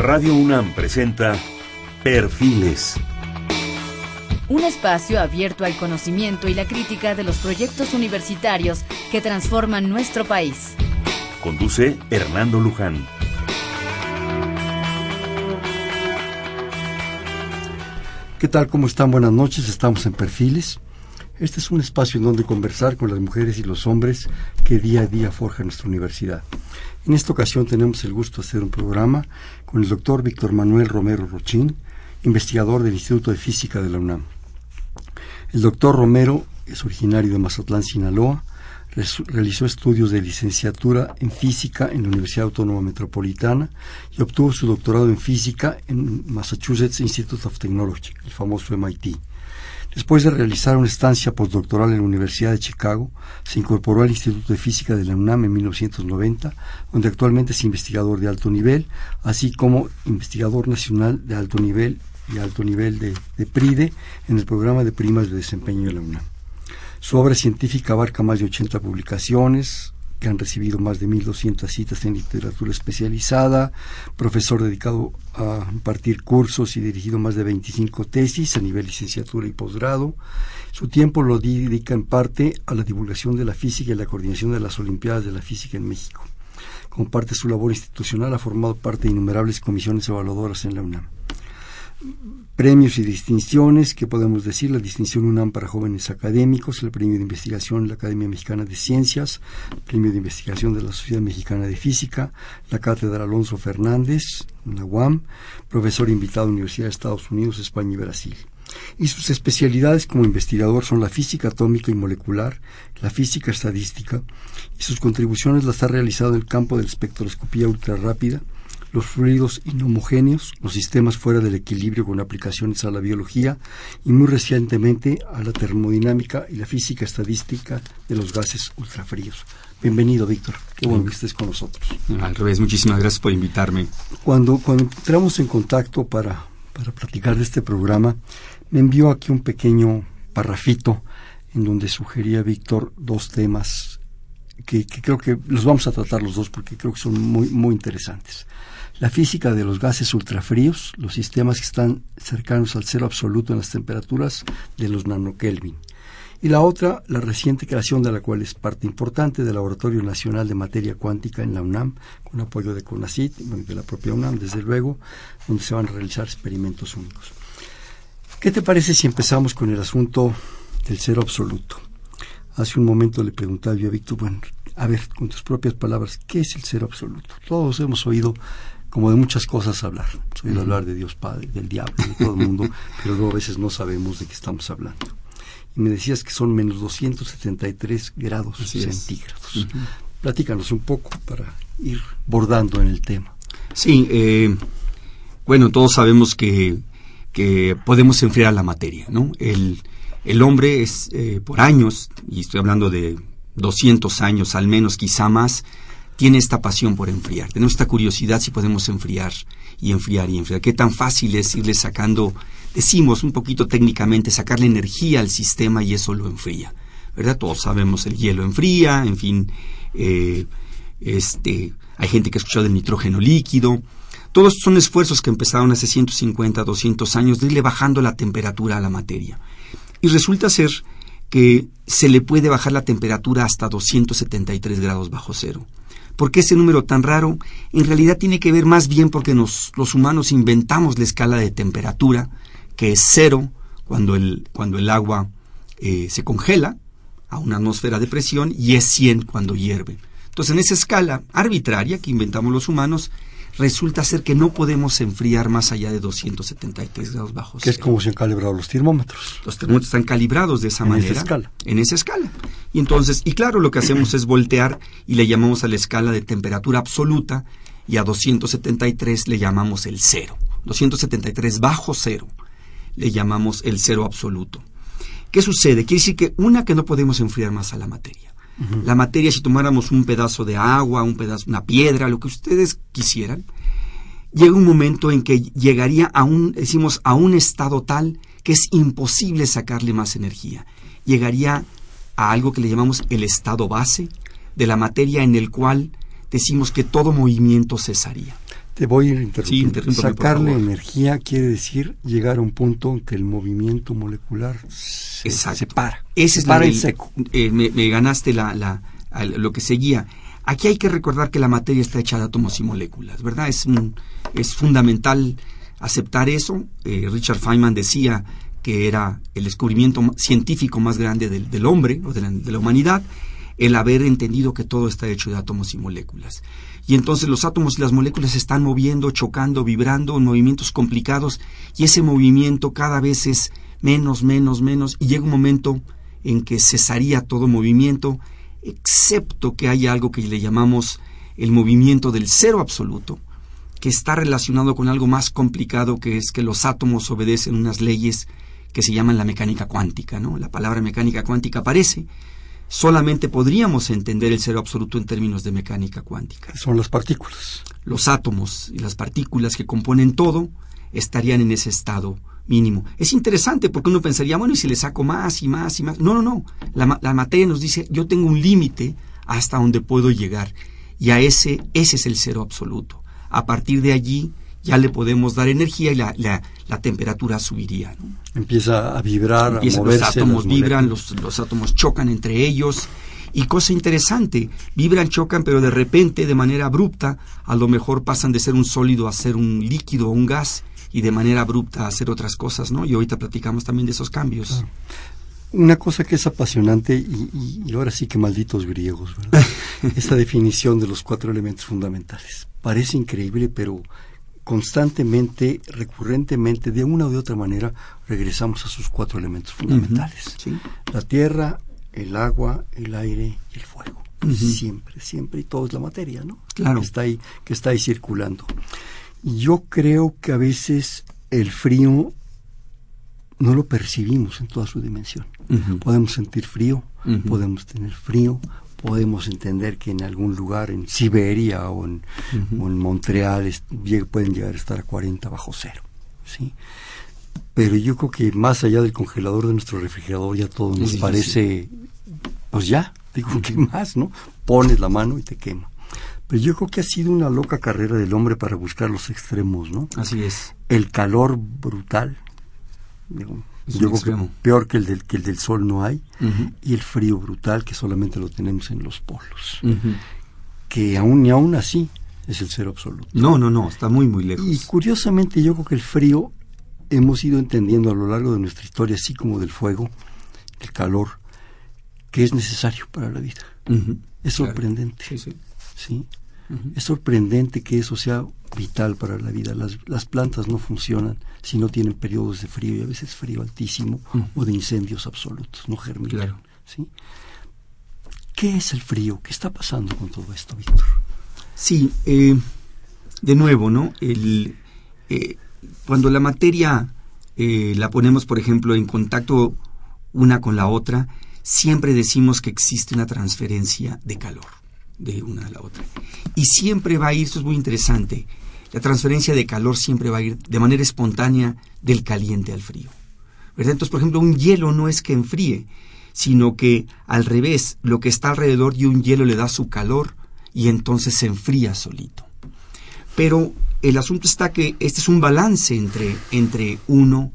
Radio UNAM presenta Perfiles. Un espacio abierto al conocimiento y la crítica de los proyectos universitarios que transforman nuestro país. Conduce Hernando Luján. ¿Qué tal? ¿Cómo están? Buenas noches. Estamos en Perfiles. Este es un espacio en donde conversar con las mujeres y los hombres que día a día forjan nuestra universidad. En esta ocasión tenemos el gusto de hacer un programa con el doctor Víctor Manuel Romero Rochín, investigador del Instituto de Física de la UNAM. El doctor Romero es originario de Mazatlán, Sinaloa, realizó estudios de licenciatura en física en la Universidad Autónoma Metropolitana y obtuvo su doctorado en física en Massachusetts Institute of Technology, el famoso MIT. Después de realizar una estancia postdoctoral en la Universidad de Chicago, se incorporó al Instituto de Física de la UNAM en 1990, donde actualmente es investigador de alto nivel, así como investigador nacional de alto nivel y alto nivel de, de PRIDE en el programa de primas de desempeño de la UNAM. Su obra científica abarca más de 80 publicaciones, que han recibido más de 1.200 citas en literatura especializada, profesor dedicado a impartir cursos y dirigido más de 25 tesis a nivel licenciatura y posgrado. Su tiempo lo dedica en parte a la divulgación de la física y la coordinación de las Olimpiadas de la Física en México. Como parte de su labor institucional ha formado parte de innumerables comisiones evaluadoras en la UNAM premios y distinciones, que podemos decir, la distinción UNAM para jóvenes académicos, el premio de investigación de la Academia Mexicana de Ciencias, el premio de investigación de la Sociedad Mexicana de Física, la cátedra Alonso Fernández, la profesor invitado a la Universidad de Estados Unidos, España y Brasil. Y sus especialidades como investigador son la física atómica y molecular, la física estadística, y sus contribuciones las ha realizado en el campo de la espectroscopía ultrarrápida, los fluidos inhomogéneos, los sistemas fuera del equilibrio con aplicaciones a la biología y muy recientemente a la termodinámica y la física estadística de los gases ultrafríos. Bienvenido, Víctor. Qué bueno que estés con nosotros. Al revés, muchísimas gracias por invitarme. Cuando, cuando entramos en contacto para, para platicar de este programa, me envió aquí un pequeño parrafito en donde sugería Víctor dos temas que, que, creo que los vamos a tratar los dos porque creo que son muy, muy interesantes la física de los gases ultrafríos, los sistemas que están cercanos al cero absoluto en las temperaturas de los nanokelvin. Y la otra, la reciente creación de la cual es parte importante del Laboratorio Nacional de Materia Cuántica en la UNAM, con apoyo de CONACYT, de la propia UNAM, desde luego, donde se van a realizar experimentos únicos. ¿Qué te parece si empezamos con el asunto del cero absoluto? Hace un momento le preguntaba yo a Víctor, bueno, a ver, con tus propias palabras, ¿qué es el cero absoluto? Todos hemos oído como de muchas cosas hablar. Soy de hablar de Dios Padre, del diablo, de todo el mundo, pero luego a veces no sabemos de qué estamos hablando. Y me decías que son menos 273 grados centígrados. Platícanos un poco para ir bordando en el tema. Sí, eh, bueno, todos sabemos que, que podemos enfriar la materia, ¿no? El, el hombre es, eh, por años, y estoy hablando de 200 años al menos, quizá más, tiene esta pasión por enfriar, tenemos esta curiosidad si podemos enfriar y enfriar y enfriar. Qué tan fácil es irle sacando, decimos un poquito técnicamente, sacarle energía al sistema y eso lo enfría. ¿Verdad? Todos sabemos el hielo enfría, en fin, eh, este, hay gente que ha escuchado del nitrógeno líquido. Todos son esfuerzos que empezaron hace 150, 200 años de irle bajando la temperatura a la materia. Y resulta ser que se le puede bajar la temperatura hasta 273 grados bajo cero. ¿Por qué ese número tan raro? En realidad tiene que ver más bien porque los humanos inventamos la escala de temperatura, que es cero cuando el, cuando el agua eh, se congela a una atmósfera de presión y es 100 cuando hierve. Entonces, en esa escala arbitraria que inventamos los humanos, resulta ser que no podemos enfriar más allá de 273 grados bajo Que es como se han calibrado los termómetros. Los termómetros están calibrados de esa en manera. En esa escala. En esa escala. Y entonces, y claro, lo que hacemos es voltear y le llamamos a la escala de temperatura absoluta y a 273 le llamamos el cero. 273 bajo cero le llamamos el cero absoluto. ¿Qué sucede? Quiere decir que una que no podemos enfriar más a la materia. La materia, si tomáramos un pedazo de agua, un pedazo, una piedra, lo que ustedes quisieran, llega un momento en que llegaría a un, decimos, a un estado tal que es imposible sacarle más energía. Llegaría a algo que le llamamos el estado base de la materia en el cual decimos que todo movimiento cesaría. Te voy a ir interrumpiendo. Sí, Sacarle energía quiere decir llegar a un punto en que el movimiento molecular se, Exacto. se para. Ese se es para del- seco. eh, me, me ganaste la, lo que seguía. Aquí hay que recordar que la materia está hecha de átomos y moléculas, ¿verdad? Es, un- es fundamental aceptar eso. Eh, Richard Feynman decía que era el descubrimiento científico más grande del, del hombre o de la, de la humanidad, el haber entendido que todo está hecho de átomos y moléculas. Y entonces los átomos y las moléculas se están moviendo, chocando, vibrando en movimientos complicados y ese movimiento cada vez es menos, menos, menos y llega un momento en que cesaría todo movimiento, excepto que haya algo que le llamamos el movimiento del cero absoluto, que está relacionado con algo más complicado que es que los átomos obedecen unas leyes que se llaman la mecánica cuántica, ¿no? La palabra mecánica cuántica aparece. Solamente podríamos entender el cero absoluto en términos de mecánica cuántica. Son las partículas. Los átomos y las partículas que componen todo estarían en ese estado mínimo. Es interesante porque uno pensaría, bueno, ¿y si le saco más y más y más? No, no, no. La, la materia nos dice, yo tengo un límite hasta donde puedo llegar. Y a ese, ese es el cero absoluto. A partir de allí ya le podemos dar energía y la, la, la temperatura subiría. ¿no? Empieza a vibrar, Empiezan a moverse. los átomos vibran, los, los átomos chocan entre ellos. Y cosa interesante, vibran, chocan, pero de repente, de manera abrupta, a lo mejor pasan de ser un sólido a ser un líquido o un gas, y de manera abrupta a hacer otras cosas, ¿no? Y ahorita platicamos también de esos cambios. Claro. Una cosa que es apasionante, y ahora sí que malditos griegos, ¿verdad? Esta definición de los cuatro elementos fundamentales. Parece increíble, pero constantemente, recurrentemente, de una de otra manera, regresamos a sus cuatro elementos fundamentales. Sí. La tierra, el agua, el aire y el fuego. Siempre, siempre, y todo es la materia, ¿no? Claro. Que está ahí, que está ahí circulando. Y Yo creo que a veces el frío no lo percibimos en toda su dimensión. Podemos sentir frío, podemos tener frío, podemos entender que en algún lugar, en Siberia o en, Ujú. o en Montreal, es- pueden llegar a estar a 40 bajo cero. ¿sí? Pero yo creo que más allá del congelador de nuestro refrigerador ya todo nos parece, pues ya, digo, ¿qué más, no? Pones la mano y te quema. Pero yo creo que ha sido una loca carrera del hombre para buscar los extremos, ¿no? Así es. El calor brutal, digo, yo creo que peor que el, del, que el del sol no hay, y el frío brutal que solamente lo tenemos en los polos, que aún ni aún así es el cero absoluto. No, no, no, está muy, muy lejos. Y curiosamente yo creo que el frío hemos ido entendiendo a lo largo de nuestra historia, así como del fuego, el calor, que es necesario para la vida. Es Claro. sorprendente. Sí, sí. Es sorprendente que eso sea vital para la vida. Las, las plantas no funcionan si no tienen periodos de frío y a veces frío altísimo o de incendios absolutos, no germinan. Claro. ¿sí? ¿Qué es el frío? ¿Qué está pasando con todo esto, Víctor? Sí, eh, de nuevo, ¿no? El, eh, cuando la materia eh, la ponemos, por ejemplo, en contacto una con la otra, siempre decimos que existe una transferencia de calor de una a la otra. Y siempre va a ir, esto es muy interesante, la transferencia de calor siempre va a ir de manera espontánea del caliente al frío. Entonces, por ejemplo, un hielo no es que enfríe, sino que al revés, lo que está alrededor de un hielo le da su calor y entonces se enfría solito. Pero el asunto está que este es un balance entre, entre uno,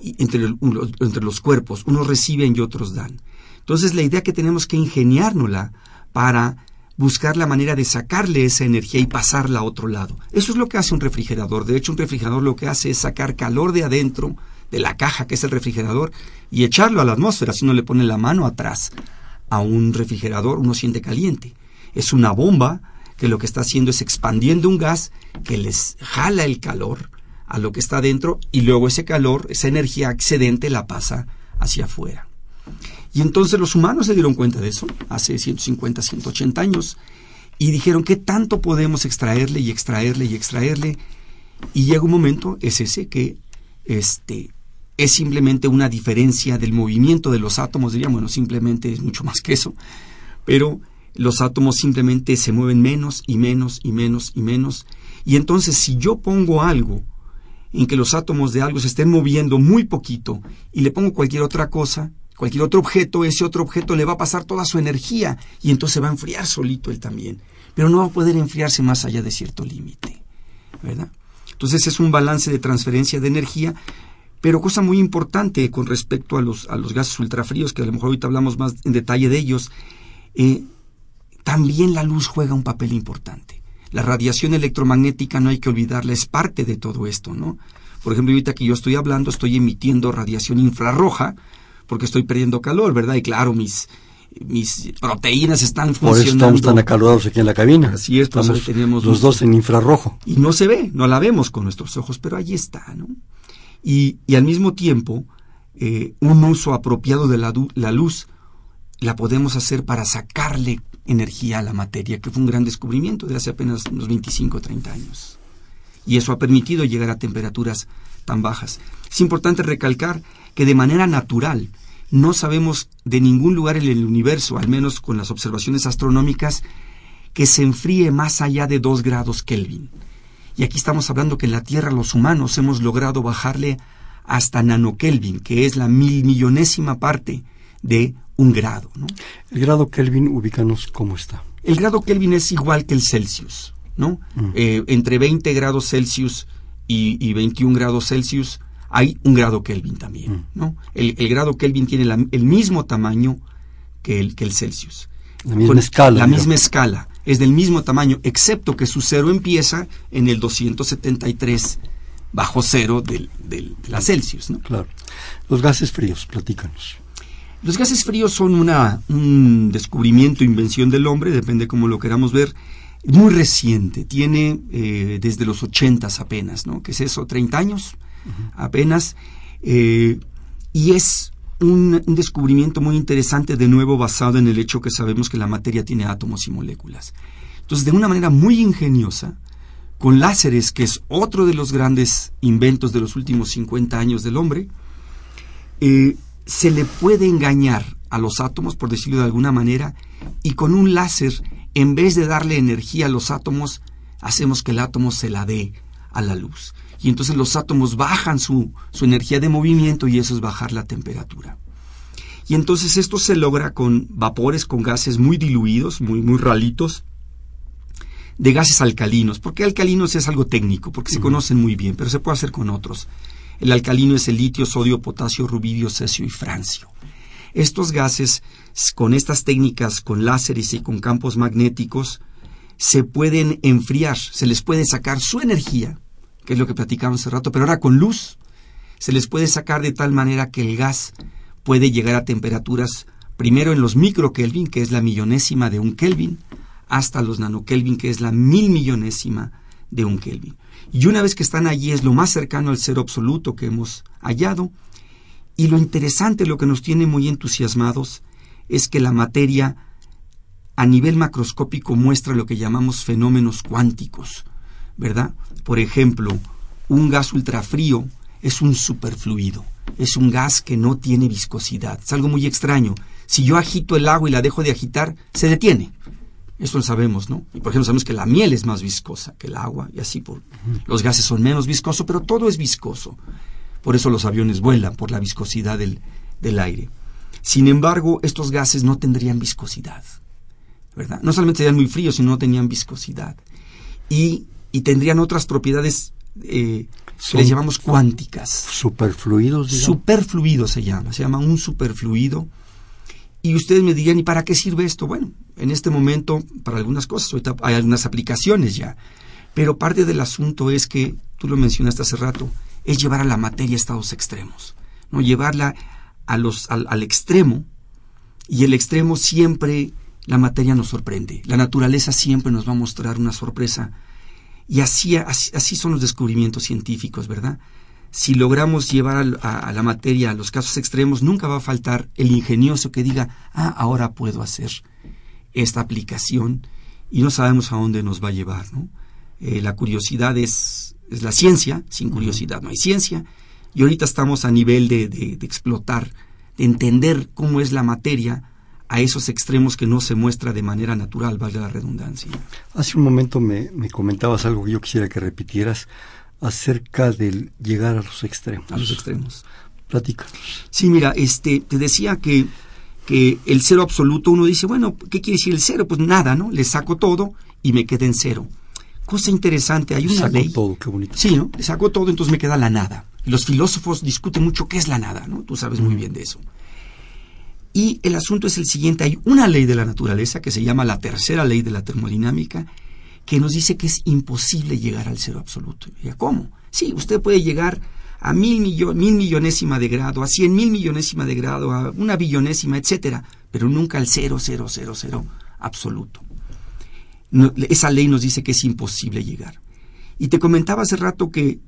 entre, entre los cuerpos, unos reciben y otros dan. Entonces la idea que tenemos que ingeniárnosla para buscar la manera de sacarle esa energía y pasarla a otro lado. Eso es lo que hace un refrigerador. De hecho, un refrigerador lo que hace es sacar calor de adentro, de la caja que es el refrigerador, y echarlo a la atmósfera. Si uno le pone la mano atrás a un refrigerador, uno siente caliente. Es una bomba que lo que está haciendo es expandiendo un gas que les jala el calor a lo que está dentro y luego ese calor, esa energía excedente la pasa hacia afuera. Y entonces los humanos se dieron cuenta de eso hace 150, 180 años y dijeron qué tanto podemos extraerle y extraerle y extraerle y llega un momento es ese que este es simplemente una diferencia del movimiento de los átomos diríamos bueno simplemente es mucho más que eso pero los átomos simplemente se mueven menos y menos y menos y menos. Y entonces si yo pongo algo en que los átomos de algo se estén moviendo muy poquito y le pongo cualquier otra cosa, cualquier otro objeto, ese otro objeto le va a pasar toda su energía y entonces va a enfriar solito él también. Pero no va a poder enfriarse más allá de cierto límite. ¿verdad? Entonces es un balance de transferencia de energía, pero cosa muy importante con respecto a los, a los gases ultrafríos, que a lo mejor ahorita hablamos más en detalle de ellos, eh, también la luz juega un papel importante. La radiación electromagnética no hay que olvidarla, es parte de todo esto, ¿no? Por ejemplo, ahorita que yo estoy hablando, estoy emitiendo radiación infrarroja porque estoy perdiendo calor, ¿verdad? Y claro, mis, mis proteínas están funcionando. Por eso estamos tan acalorados aquí en la cabina. Así es, estamos tenemos los dos en infrarrojo. Y no se ve, no la vemos con nuestros ojos, pero ahí está, ¿no? Y, y al mismo tiempo, eh, un uso apropiado de la, la luz la podemos hacer para sacarle energía a la materia, que fue un gran descubrimiento de hace apenas unos 25 o 30 años. Y eso ha permitido llegar a temperaturas tan bajas. Es importante recalcar que de manera natural no sabemos de ningún lugar en el universo, al menos con las observaciones astronómicas, que se enfríe más allá de 2 grados Kelvin. Y aquí estamos hablando que en la Tierra los humanos hemos logrado bajarle hasta nanokelvin, que es la mil millonésima parte de un grado. ¿no? El grado Kelvin, ubícanos cómo está. El grado Kelvin es igual que el Celsius, ¿no? Mm. Eh, entre 20 grados Celsius y, y, 21 grados Celsius hay un grado Kelvin también, Mm. ¿no? El, el grado Kelvin tiene la- el mismo tamaño que el, que el Celsius. La misma Con- escala. La misma escala. Es del mismo tamaño, excepto que su cero empieza en el 273 bajo cero del, del- de la Celsius, ¿no? Claro. Los gases fríos, platícanos. Los gases fríos son una, un descubrimiento, invención del hombre, depende cómo lo queramos ver, muy reciente, tiene eh, desde los ochentas apenas, ¿no? ¿Qué es eso? ¿30 años? Apenas. eh, y es un, descubrimiento muy interesante, de nuevo basado en el hecho que sabemos que la materia tiene átomos y moléculas. Entonces, de una manera muy ingeniosa, con láseres, que es otro de los grandes inventos de los últimos 50 años del hombre, eh, se le puede engañar a los átomos, por decirlo de alguna manera, y con un láser, en vez de darle energía a los átomos, hacemos que el átomo se la dé a la luz. Y entonces los átomos bajan su, su energía de movimiento y eso es bajar la temperatura. Y entonces esto se logra con vapores, con gases muy diluidos, muy, muy ralitos, de gases alcalinos. ¿Por qué alcalinos es algo técnico? Porque se conocen muy bien, pero se puede hacer con otros. El alcalino es el litio, sodio, potasio, rubidio, cesio y francio. Estos gases, con estas técnicas, con láseres y con campos magnéticos, se pueden enfriar, se les puede sacar su energía, que es lo que platicamos hace rato, pero ahora con luz, se les puede sacar de tal manera que el gas puede llegar a temperaturas, primero en los microkelvin, que es la millonésima de un Kelvin, hasta los nanokelvin, que es la mil millonésima de un Kelvin. Y una vez que están allí es lo más cercano al cero absoluto que hemos hallado. Y lo interesante, lo que nos tiene muy entusiasmados, es que la materia a nivel macroscópico muestra lo que llamamos fenómenos cuánticos, ¿verdad? Por ejemplo, un gas ultrafrío es un superfluido, es un gas que no tiene viscosidad, es algo muy extraño. Si yo agito el agua y la dejo de agitar, se detiene. Esto lo sabemos, ¿no? Y por ejemplo sabemos que la miel es más viscosa que el agua y así por los gases son menos viscosos, pero todo es viscoso. Por eso los aviones vuelan, por la viscosidad del, del aire. Sin embargo, estos gases no tendrían viscosidad, ¿verdad? No solamente serían muy fríos, sino no tenían viscosidad. Y, y tendrían otras propiedades eh, que les llamamos cuánticas. Superfluidos, digamos. Superfluido se llama, se llama un superfluido. Y ustedes me dirían, ¿y para qué sirve esto? Bueno, en este momento, para algunas cosas, ahorita hay algunas aplicaciones ya. Pero parte del asunto es que, tú lo mencionaste hace rato, es llevar a la materia a estados extremos. ¿no? Llevarla a los, al, al extremo, y el extremo siempre la materia nos sorprende. La naturaleza siempre nos va a mostrar una sorpresa. Y así, así, así son los descubrimientos científicos, ¿verdad? si logramos llevar a, a la materia a los casos extremos, nunca va a faltar el ingenioso que diga, ah, ahora puedo hacer esta aplicación y no sabemos a dónde nos va a llevar, ¿no? Eh, la curiosidad es, es la ciencia, sin curiosidad no hay ciencia, y ahorita estamos a nivel de, de- de explotar, de entender cómo es la materia a esos extremos que no se muestra de manera natural, valga la redundancia. Hace un momento me, me comentabas algo que yo quisiera que repitieras acerca del llegar a los extremos. A los extremos. Platícanos. Sí, mira, este, te decía que, que el cero absoluto, uno dice, bueno, ¿qué quiere decir el cero? Pues nada, ¿no? Le saco todo y me queda en cero. cosa interesante, hay una Sacó ley. todo, qué bonito. Sí, ¿no? Le sacó todo, entonces me queda la nada. Los filósofos discuten mucho qué es la nada, ¿no? Tú sabes muy bien de eso. Y el asunto es el siguiente, hay una ley de la naturaleza que se llama la tercera ley de la termodinámica, que nos dice que es imposible llegar al cero absoluto. Y yo, ¿Cómo? Sí, usted puede llegar a mil, millo- mil millonésima de grado, a cien mil millonésima de grado, a una billonésima, etcétera, pero nunca al cero, cero, cero, cero absoluto. Esa ley nos dice que es imposible llegar. Y te comentaba hace rato que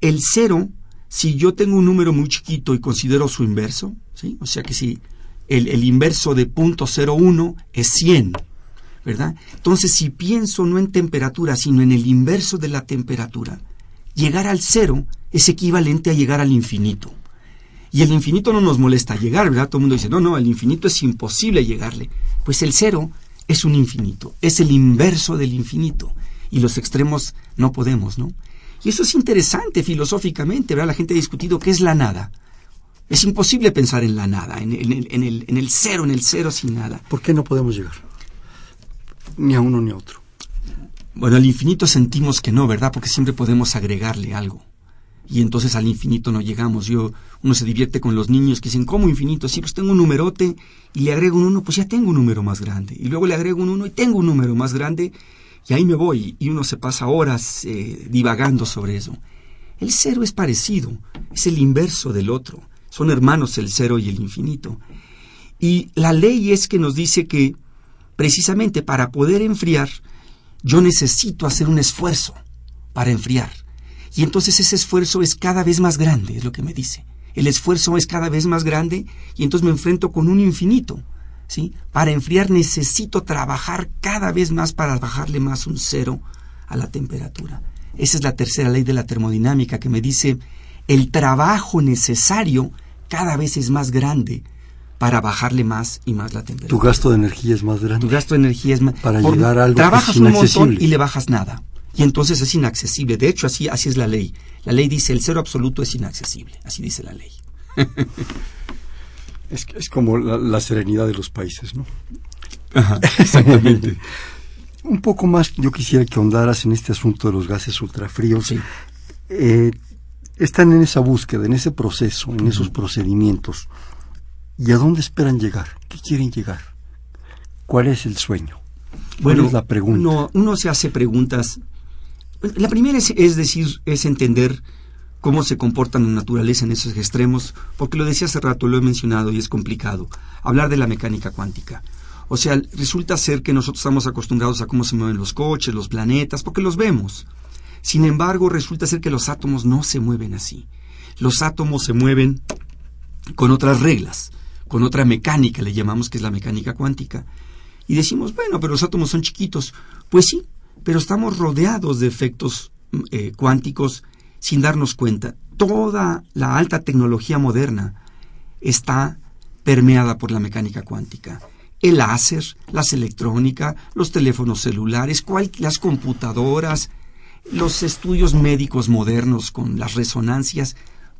el cero, si yo tengo un número muy chiquito y considero su inverso, ¿sí? o sea que si el, inverso de punto cero uno es 100, ¿verdad? Entonces, si pienso no en temperatura, sino en el inverso de la temperatura, llegar al cero es equivalente a llegar al infinito. Y el infinito no nos molesta llegar, ¿verdad? Todo el mundo dice, no, no, al infinito es imposible llegarle. Pues el cero es un infinito, es el inverso del infinito. Y los extremos no podemos, ¿no? Y eso es interesante filosóficamente, ¿verdad? La gente ha discutido qué es la nada. Es imposible pensar en la nada, en, en el, en el- en el cero, en el cero sin nada. ¿Por qué no podemos llegar? Ni a uno ni a otro. Bueno, al infinito sentimos que no, ¿verdad? Porque siempre podemos agregarle algo. Y entonces al infinito no llegamos. Yo, uno se divierte con los niños que dicen, ¿cómo infinito? Sí, pues tengo un numerote y le agrego un uno, pues ya tengo un número más grande. Y luego le agrego un uno y tengo un número más grande y ahí me voy. Y uno se pasa horas eh, divagando sobre eso. El cero es parecido, es el inverso del otro. Son hermanos el cero y el infinito. Y la ley es que nos dice que precisamente para poder enfriar, yo necesito hacer un esfuerzo para enfriar. Y entonces ese esfuerzo es cada vez más grande, es lo que me dice. El esfuerzo es cada vez más grande y entonces me enfrento con un infinito. ¿sí? Para enfriar necesito trabajar cada vez más para bajarle más un cero a la temperatura. Esa es la tercera ley de la termodinámica que me dice el trabajo necesario cada vez es más grande para bajarle más y más la temperatura. Tu gasto de energía es más grande. Tu gasto de energía es más... Para llegar a algo que Trabajas es un montón inaccesible. y le bajas nada. Y entonces es inaccesible. De hecho, así, así es la ley. La ley dice el cero absoluto es inaccesible. Así dice la ley. Es, es como la, la serenidad de los países, ¿no? exactamente. Un poco más yo quisiera que ahondaras en este asunto de los gases ultrafríos. Sí. Eh, están en esa búsqueda, en ese proceso, en esos procedimientos. ¿Y a dónde esperan llegar? ¿Qué quieren llegar? ¿Cuál es el sueño? ¿Cuál es la pregunta? Uno, uno se hace preguntas. La primera es, es decir, es entender cómo se comportan la naturaleza en esos extremos, porque lo decía hace rato, lo he mencionado y es complicado. Hablar de la mecánica cuántica. O sea, resulta ser que nosotros estamos acostumbrados a cómo se mueven los coches, los planetas, porque los vemos. Sin embargo, resulta ser que los átomos no se mueven así. Los átomos se mueven con otras reglas, con otra mecánica, le llamamos que es la mecánica cuántica. Y decimos, bueno, pero los átomos son chiquitos. Pues sí, pero estamos rodeados de efectos eh, cuánticos sin darnos cuenta. Toda la alta tecnología moderna está permeada por la mecánica cuántica. El láser, las electrónica, los teléfonos celulares, las computadoras, los estudios médicos modernos con las resonancias,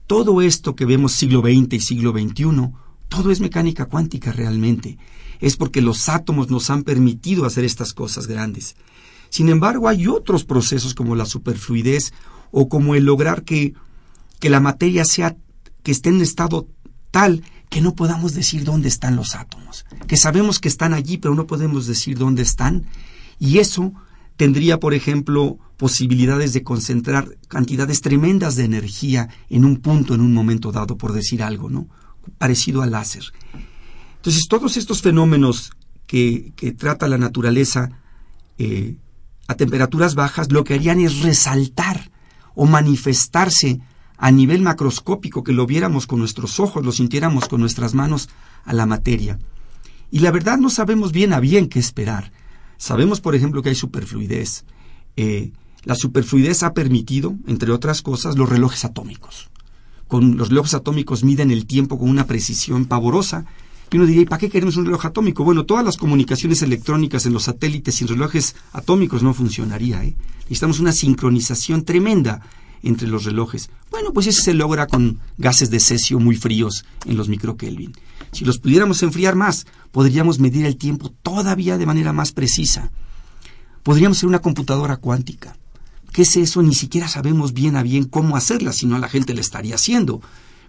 todo esto que vemos siglo XX y siglo XXI, todo es mecánica cuántica realmente. Es porque los átomos nos han permitido hacer estas cosas grandes. Sin embargo, hay otros procesos como la superfluidez o como el lograr que, que la materia sea, que esté en estado tal que no podamos decir dónde están los átomos, que sabemos que están allí, pero no podemos decir dónde están, y eso tendría, por ejemplo, posibilidades de concentrar cantidades tremendas de energía en un punto, en un momento dado, por decir algo, ¿no? Parecido al láser. Entonces, todos estos fenómenos que, que trata la naturaleza eh, a temperaturas bajas, lo que harían es resaltar o manifestarse a nivel macroscópico, que lo viéramos con nuestros ojos, lo sintiéramos con nuestras manos a la materia. Y la verdad no sabemos bien a bien qué esperar. Sabemos, por ejemplo, que hay superfluidez. Eh, la superfluidez ha permitido, entre otras cosas, los relojes atómicos. Con los relojes atómicos miden el tiempo con una precisión pavorosa. Y uno diría, ¿y para qué queremos un reloj atómico? Bueno, todas las comunicaciones electrónicas en los satélites sin relojes atómicos no funcionaría. ¿eh? Necesitamos una sincronización tremenda entre los relojes. Bueno, pues eso se logra con gases de cesio muy fríos en los microkelvin. Si los pudiéramos enfriar más, podríamos medir el tiempo todavía de manera más precisa. Podríamos ser una computadora cuántica. ¿Qué es eso? Ni siquiera sabemos bien a bien cómo hacerla, si no la gente la estaría haciendo.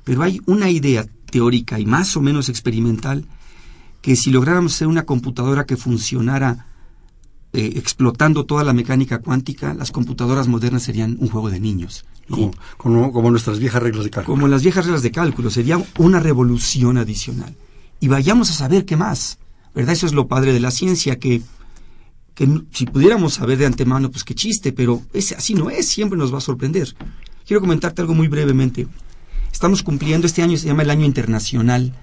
Pero hay una idea teórica y más o menos experimental que si lográramos ser una computadora que funcionara eh, explotando toda la mecánica cuántica, las computadoras modernas serían un juego de niños. Como, como, como, nuestras viejas reglas de cálculo. Como las viejas reglas de cálculo, sería una revolución adicional. Y vayamos a saber qué más. ¿Verdad? Eso es lo padre de la ciencia, que, que si pudiéramos saber de antemano, pues qué chiste, pero ese, así no es, siempre nos va a sorprender. Quiero comentarte algo muy brevemente. Estamos cumpliendo, este año se llama el Año Internacional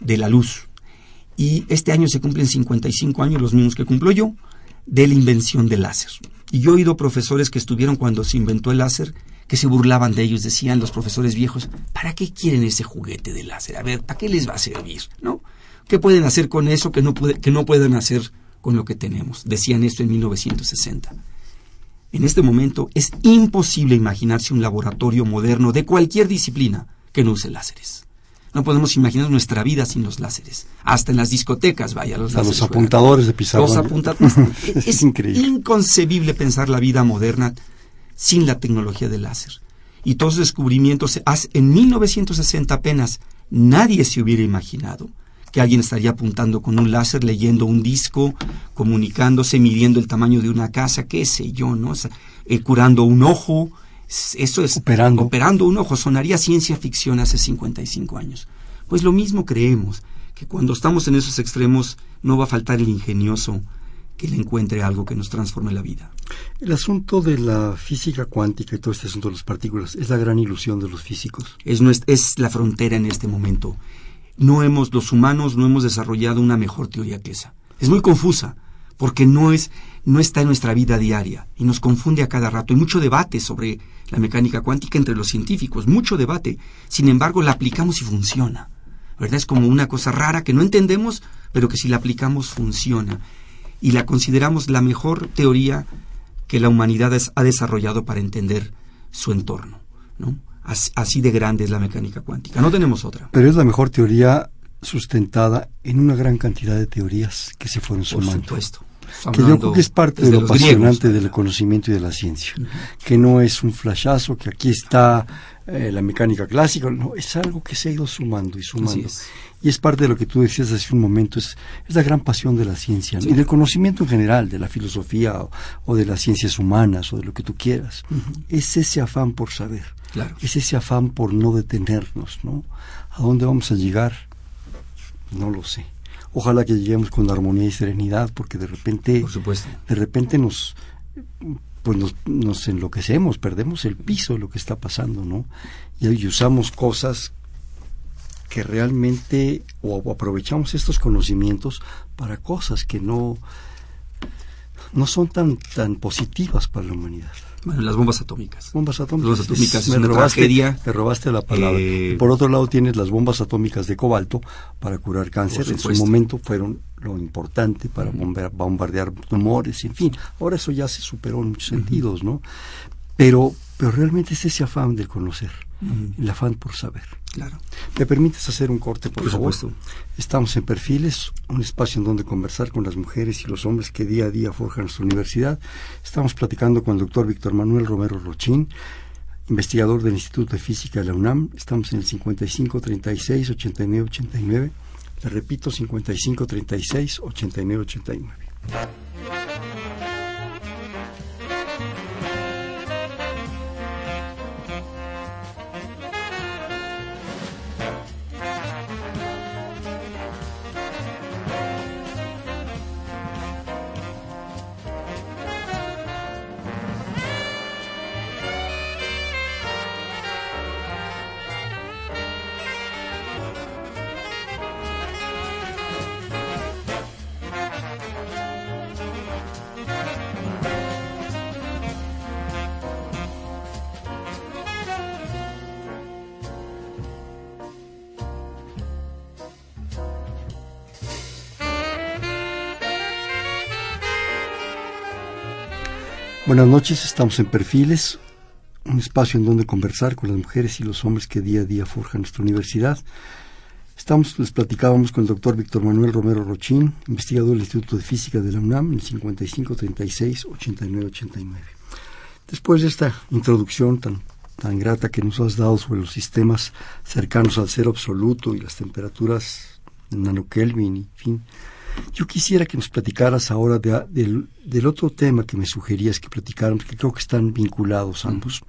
de la Luz. Y este año se cumplen 55 años, los mismos que cumplo yo, de la invención del láser. Y yo he oído profesores que estuvieron cuando se inventó el láser que se burlaban de ellos, decían los profesores viejos, ¿para qué quieren ese juguete de láser? A ver, ¿para qué les va a servir? ¿No? ¿Qué pueden hacer con eso que no, que no pueden hacer con lo que tenemos? Decían esto en 1960. En este momento es imposible imaginarse un laboratorio moderno de cualquier disciplina que no use láseres. No podemos imaginar nuestra vida sin los láseres. Hasta en las discotecas, vaya, los láseres. Los apuntadores de pizarra. Los apuntadores. es, es increíble. inconcebible pensar la vida moderna sin la tecnología del láser. Y todos los descubrimientos, en 1960 apenas, nadie se hubiera imaginado que alguien estaría apuntando con un láser, leyendo un disco, comunicándose, midiendo el tamaño de una casa, qué sé yo, ¿no? Eh, curando un ojo. Eso es operando. operando un ojo. Sonaría ciencia ficción hace 55 años. Pues lo mismo creemos, que cuando estamos en esos extremos no va a faltar el ingenioso que le encuentre algo que nos transforme la vida. El asunto de la física cuántica y todo este asunto de las partículas es la gran ilusión de los físicos. Es, es la frontera en este momento. No hemos, los humanos no hemos desarrollado una mejor teoría que esa. Es muy confusa, porque no es, no está en nuestra vida diaria y nos confunde a cada rato. Hay mucho debate sobre la mecánica cuántica entre los científicos, mucho debate. Sin embargo, la aplicamos y funciona. ¿Verdad? Es como una cosa rara que no entendemos, pero que si la aplicamos funciona y la consideramos la mejor teoría que la humanidad ha desarrollado para entender su entorno. ¿no? Así de grande es la mecánica cuántica. No tenemos otra. Pero es la mejor teoría sustentada en una gran cantidad de teorías que se fueron sumando. Por supuesto. Que yo creo que es parte de lo apasionante del conocimiento y de la ciencia. Que no es un flashazo, que aquí está eh, la mecánica clásica, no, es algo que se ha ido sumando y sumando. Y es parte de lo que tú decías hace un momento, es, es la gran pasión de la ciencia y del conocimiento en general, de la filosofía o, de las ciencias humanas o de lo que tú quieras. Es ese afán por saber, claro. es ese afán por no detenernos, ¿no? ¿A dónde vamos a llegar? No lo sé. Ojalá que lleguemos con armonía y serenidad, porque de repente, Por supuesto. de repente nos pues nos, nos, enloquecemos, perdemos el piso de lo que está pasando, ¿no? Y, usamos cosas que realmente o aprovechamos estos conocimientos para cosas que no no son tan tan positivas para la humanidad. Bueno, las bombas atómicas. Bombas atómicas. Bombas atómicas es, me una robaste, tragedia. Me robaste la palabra. Eh, por otro lado tienes las bombas atómicas de cobalto para curar cáncer. En su momento fueron lo importante para bomba- bombardear tumores, en fin. Ahora eso ya se superó en muchos sentidos, ¿no? Pero, pero realmente es ese afán del conocer, Ujú, el afán por saber. Claro. ¿Me permites hacer un corte, por, Por favor? supuesto. Estamos en Perfiles, un espacio en donde conversar con las mujeres y los hombres que día a día forjan nuestra universidad. Estamos platicando con el doctor Víctor Manuel Romero Rochín, investigador del Instituto de Física de la UNAM. Estamos en el 55 36 89 89. Le repito, 55 36 89 89. Buenas noches, estamos en Perfiles, un espacio en donde conversar con las mujeres y los hombres que día a día forjan nuestra universidad. Estamos, les platicábamos con el doctor Víctor Manuel Romero Rochín, investigador del Instituto de Física de la UNAM, en el 55 36 89 89. Después de esta introducción tan, tan grata que nos has dado sobre los sistemas cercanos al cero absoluto y las temperaturas nanokelvin y fin, yo quisiera que nos platicaras ahora del, del, otro tema que me sugerías que platicáramos, que creo que están vinculados ambos,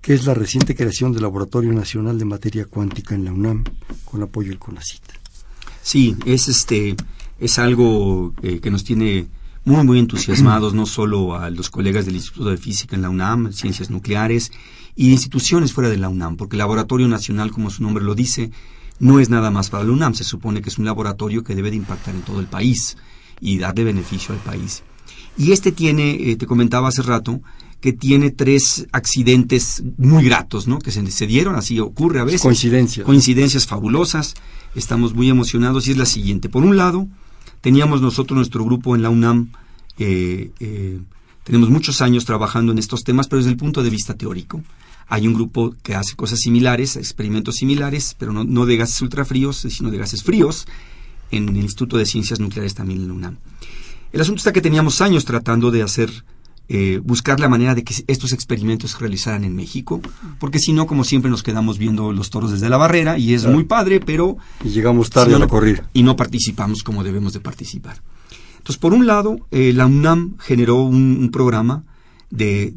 que es la reciente creación del Laboratorio Nacional de Materia Cuántica en la UNAM, con apoyo del CONACIT. Sí, es este es algo eh, que nos tiene muy muy entusiasmados no solo a los colegas del Instituto de Física en la UNAM, Ciencias Nucleares y instituciones fuera de la UNAM, porque el Laboratorio Nacional, como su nombre lo dice, no es nada más para la UNAM, se supone que es un laboratorio que debe de impactar en todo el país y darle beneficio al país. Y este tiene, eh, te comentaba hace rato, que tiene tres accidentes muy gratos, ¿no? Que se, dieron, así ocurre a veces. Coincidencias. Coincidencias fabulosas. Estamos muy emocionados y es la siguiente. Por un lado, teníamos nosotros nuestro grupo en la UNAM, eh, eh, tenemos muchos años trabajando en estos temas, pero desde el punto de vista teórico. Hay un grupo que hace cosas similares, experimentos similares, pero no, de gases ultrafríos, sino de gases fríos, en el Instituto de Ciencias Nucleares también en la UNAM. El asunto está que teníamos años tratando de hacer, eh, buscar la manera de que estos experimentos se realizaran en México, porque si no, como siempre, nos quedamos viendo los toros desde la barrera y es muy padre, pero... Y llegamos tarde a la corrida. Y no participamos como debemos de participar. Entonces, por un lado, eh, la UNAM generó un, programa de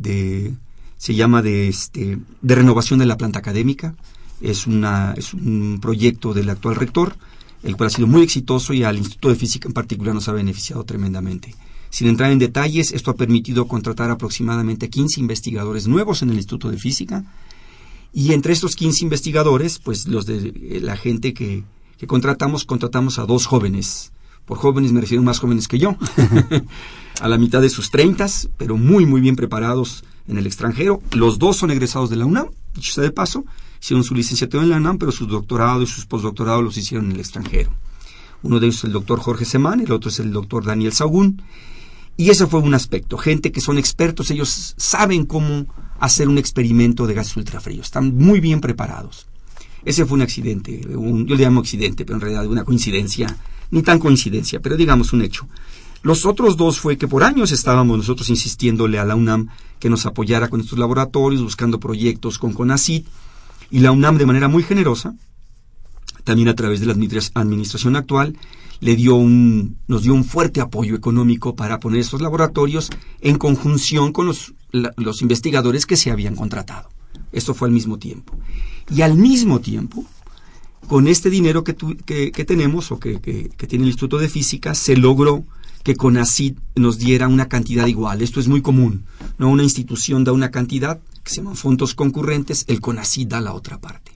se llama de, este, de renovación de la planta académica. Es, una, es un proyecto del actual rector, el cual ha sido muy exitoso y al Instituto de Física en particular nos ha beneficiado tremendamente. Sin entrar en detalles, esto ha permitido contratar aproximadamente 15 investigadores nuevos en el Instituto de Física. Y entre estos 15 investigadores, pues los de eh, la gente que, que contratamos, contratamos a dos jóvenes. Por jóvenes me refiero más jóvenes que yo, a la mitad de sus treintas, pero muy, muy bien preparados en el extranjero. Los dos son egresados de la UNAM, dicho sea de paso, hicieron su licenciatura en la UNAM, pero sus doctorados y sus postdoctorados los hicieron en el extranjero. Uno de ellos es el doctor Jorge Semán, el otro es el doctor Daniel Sagún. Y ese fue un aspecto. Gente que son expertos, ellos saben cómo hacer un experimento de gas ultrafrío, están muy bien preparados. Ese fue un accidente, yo le llamo accidente, pero en realidad una coincidencia, ni tan coincidencia, pero digamos un hecho. Los otros dos fue que por años estábamos nosotros insistiéndole a la UNAM que nos apoyara con estos laboratorios, buscando proyectos con CONACIT, y la UNAM de manera muy generosa, también a través de la administración actual, le dio un, nos dio un fuerte apoyo económico para poner estos laboratorios en conjunción con los, los investigadores que se habían contratado. Esto fue al mismo tiempo. Y al mismo tiempo, con este dinero que, que, tenemos o que, que, tiene el Instituto de Física, se logró que CONACID nos diera una cantidad igual. Esto es muy común. ¿no? Una institución da una cantidad, que se llaman fondos concurrentes, el CONACID da la otra parte.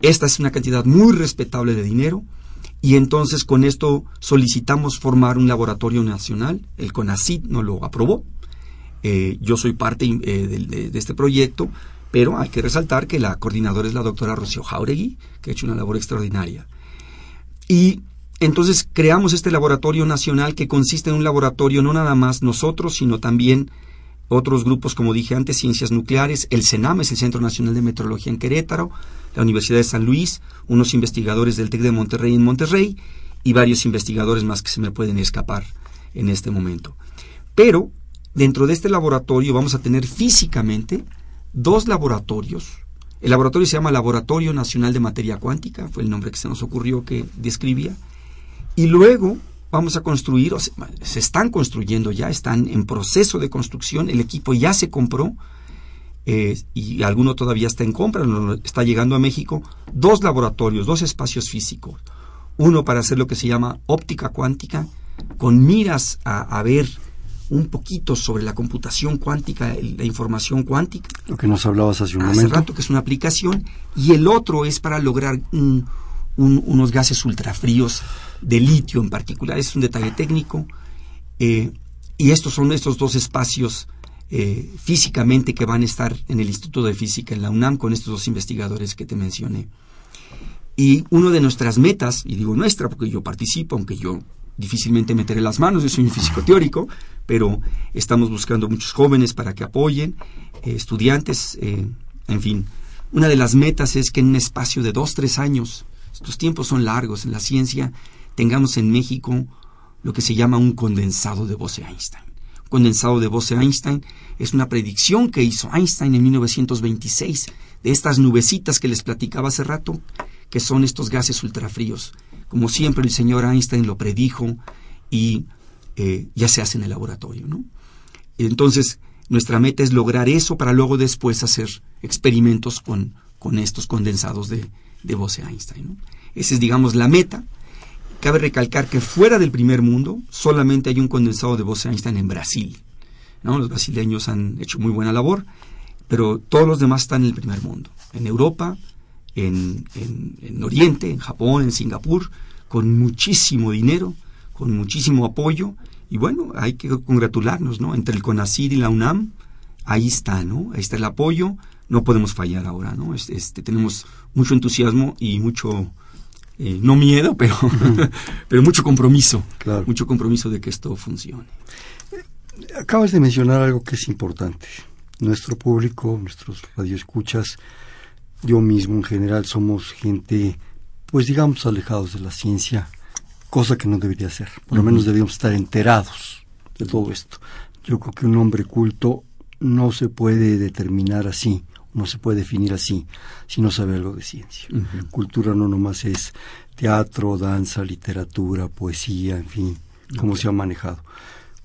Esta es una cantidad muy respetable de dinero y entonces con esto solicitamos formar un laboratorio nacional. El CONACID no lo aprobó. Eh, yo soy parte eh, de, este proyecto, pero hay que resaltar que la coordinadora es la doctora Rocío Jauregui, que ha hecho una labor extraordinaria. Y entonces creamos este laboratorio nacional que consiste en un laboratorio no nada más nosotros, sino también otros grupos, como dije antes, ciencias nucleares, el CENAM es el Centro Nacional de Meteorología en Querétaro, la Universidad de San Luis, unos investigadores del TEC de Monterrey en Monterrey y varios investigadores más que se me pueden escapar en este momento. Pero dentro de este laboratorio vamos a tener físicamente dos laboratorios. El laboratorio se llama Laboratorio Nacional de Materia Cuántica, fue el nombre que se nos ocurrió que describía y luego vamos a construir, se están construyendo ya, están en proceso de construcción, el equipo ya se compró eh, y alguno todavía está en compra, está llegando a México, dos laboratorios, dos espacios físicos. Uno para hacer lo que se llama óptica cuántica, con miras a, ver un poquito sobre la computación cuántica, la información cuántica. Lo que nos hablabas hace un hace rato, que es una aplicación. Y el otro es para lograr unos gases ultrafríos de litio en particular. Es un detalle técnico. Eh, y estos son estos dos espacios eh, físicamente que van a estar en el Instituto de Física en la UNAM con estos dos investigadores que te mencioné. Y una de nuestras metas, y digo nuestra porque yo participo, aunque yo difícilmente meteré las manos, yo soy un físico teórico, pero estamos buscando muchos jóvenes para que apoyen, eh, estudiantes, en fin. Una de las metas es que en un espacio de dos, tres años Estos tiempos son largos. En la ciencia tengamos en México lo que se llama un condensado de Bose-Einstein. Condensado de Bose-Einstein es una predicción que hizo Einstein en 1926 de estas nubecitas que les platicaba hace rato, que son estos gases ultrafríos. Como siempre el señor Einstein lo predijo y eh, ya se hace en el laboratorio. ¿no? Entonces, nuestra meta es lograr eso para luego después hacer experimentos con, con estos condensados de, de Bose-Einstein. Esa es, digamos, la meta. Cabe recalcar que fuera del primer mundo solamente hay un condensado de Bose-Einstein en Brasil. ¿no? Los brasileños han hecho muy buena labor, pero todos los demás están en el primer mundo. En Europa, en, en, Oriente, en Japón, en Singapur, con muchísimo dinero, con muchísimo apoyo. Y bueno, hay que congratularnos, ¿no? Entre el CONACID y la UNAM, ahí está, ¿no? Ahí está el apoyo. No podemos fallar ahora, ¿no? Este, tenemos mucho entusiasmo y mucho, eh, no miedo, pero, pero mucho compromiso. Claro. Mucho compromiso de que esto funcione. Acabas de mencionar algo que es importante. Nuestro público, nuestros radioescuchas, yo mismo en general somos gente, pues digamos, alejados de la ciencia, cosa que no debería ser. Por lo menos debíamos estar enterados de todo esto. Yo creo que un hombre culto no se puede determinar así, no se puede definir así, si no sabe algo de ciencia. Cultura no nomás es teatro, danza, literatura, poesía, en fin, cómo se ha manejado.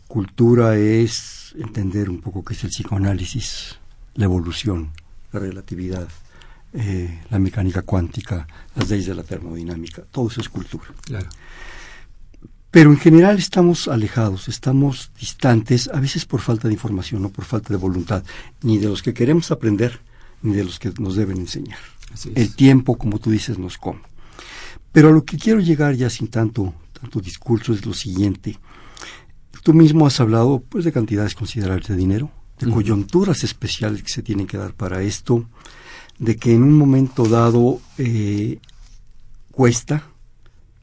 Cultura es entender un poco qué es el psicoanálisis, la evolución, la relatividad, eh, la mecánica cuántica, las leyes de la termodinámica, todo eso es cultura. Claro. Pero en general estamos alejados, estamos distantes, a veces por falta de información o por falta de voluntad, ni de los que queremos aprender, ni de los que nos deben enseñar. El tiempo, como tú dices, nos come. Pero a lo que quiero llegar ya sin tanto, tanto discurso es lo siguiente. Tú mismo has hablado pues de cantidades considerables de dinero, de coyunturas especiales que se tienen que dar para esto, de que en un momento dado eh, cuesta,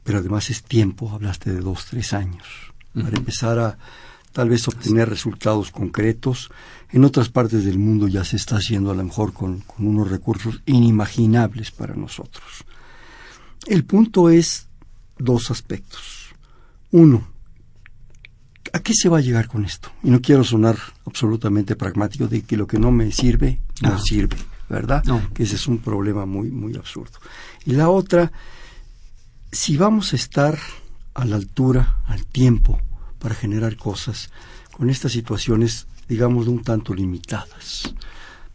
pero además es tiempo, hablaste de dos, tres años, para empezar a tal vez obtener resultados concretos. En otras partes del mundo ya se está haciendo a lo mejor con, con unos recursos inimaginables para nosotros. El punto es dos aspectos. Uno, ¿a qué se va a llegar con esto? Y no quiero sonar absolutamente pragmático de que lo que no me sirve, no, sirve, ¿verdad? Que ese es un problema muy, muy absurdo. Y la otra, si vamos a estar a la altura, al tiempo, para generar cosas con estas situaciones, digamos, un tanto limitadas.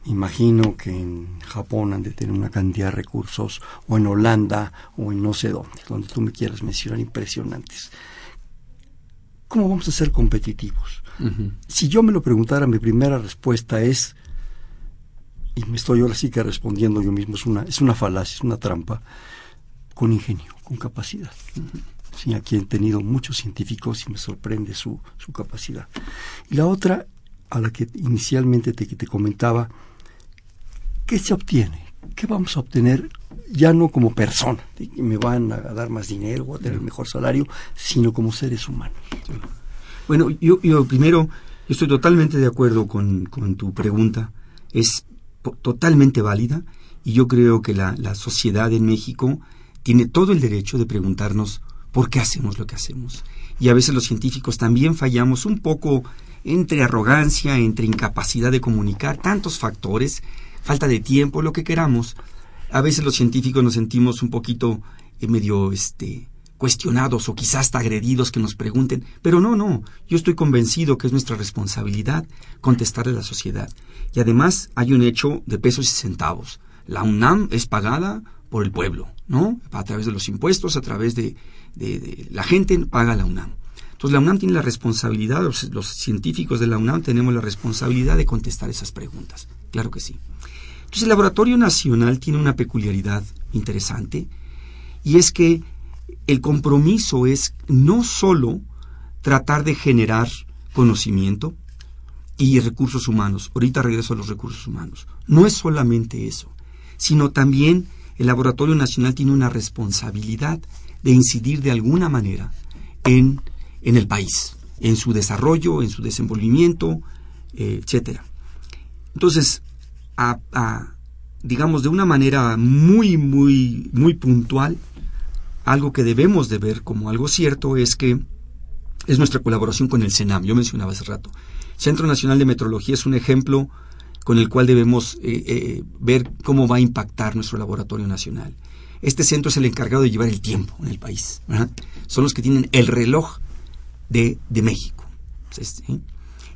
Imagino que en Japón han de tener una cantidad de recursos, o en Holanda, o en no sé dónde, donde tú me quieras mencionar, impresionantes. ¿Cómo vamos a ser competitivos? Si yo me lo preguntara, mi primera respuesta es, y me estoy ahora sí que respondiendo yo mismo, es una, es una falacia, es una trampa, con ingenio, con capacidad. Sí, aquí he tenido muchos científicos y me sorprende su, su capacidad. Y la otra, a la que inicialmente te, te comentaba, ¿qué se obtiene? ¿Qué vamos a obtener ya no como persona, me van a dar más dinero o a tener mejor salario, sino como seres humanos? Bueno, yo, yo primero, yo estoy totalmente de acuerdo con, con tu pregunta. Es totalmente válida y yo creo que la, la sociedad en México tiene todo el derecho de preguntarnos por qué hacemos lo que hacemos. Y a veces los científicos también fallamos un poco entre arrogancia, entre incapacidad de comunicar, tantos factores, falta de tiempo, lo que queramos. A veces los científicos nos sentimos un poquito eh, medio este cuestionados o quizás hasta agredidos que nos pregunten, pero no, no, yo estoy convencido que es nuestra responsabilidad contestarle a la sociedad. Y además hay un hecho de pesos y centavos. La UNAM es pagada por el pueblo, ¿no? A través de los impuestos, a través de, la gente paga la UNAM. Entonces la UNAM tiene la responsabilidad, los, científicos de la UNAM tenemos la responsabilidad de contestar esas preguntas. Claro que sí. Entonces el Laboratorio Nacional tiene una peculiaridad interesante y es que el compromiso es no solo tratar de generar conocimiento y recursos humanos. Ahorita regreso a los recursos humanos. No es solamente eso, sino también el Laboratorio Nacional tiene una responsabilidad de incidir de alguna manera en, en el país, en su desarrollo, en su desenvolvimiento, eh, etcétera. Entonces, digamos de una manera muy, muy, muy puntual, algo que debemos de ver como algo cierto es que es nuestra colaboración con el CENAM. Yo mencionaba hace rato. Centro Nacional de Metrología es un ejemplo con el cual debemos eh, eh, ver cómo va a impactar nuestro laboratorio nacional. Este centro es el encargado de llevar el tiempo en el país. Son los que tienen el reloj de, de México.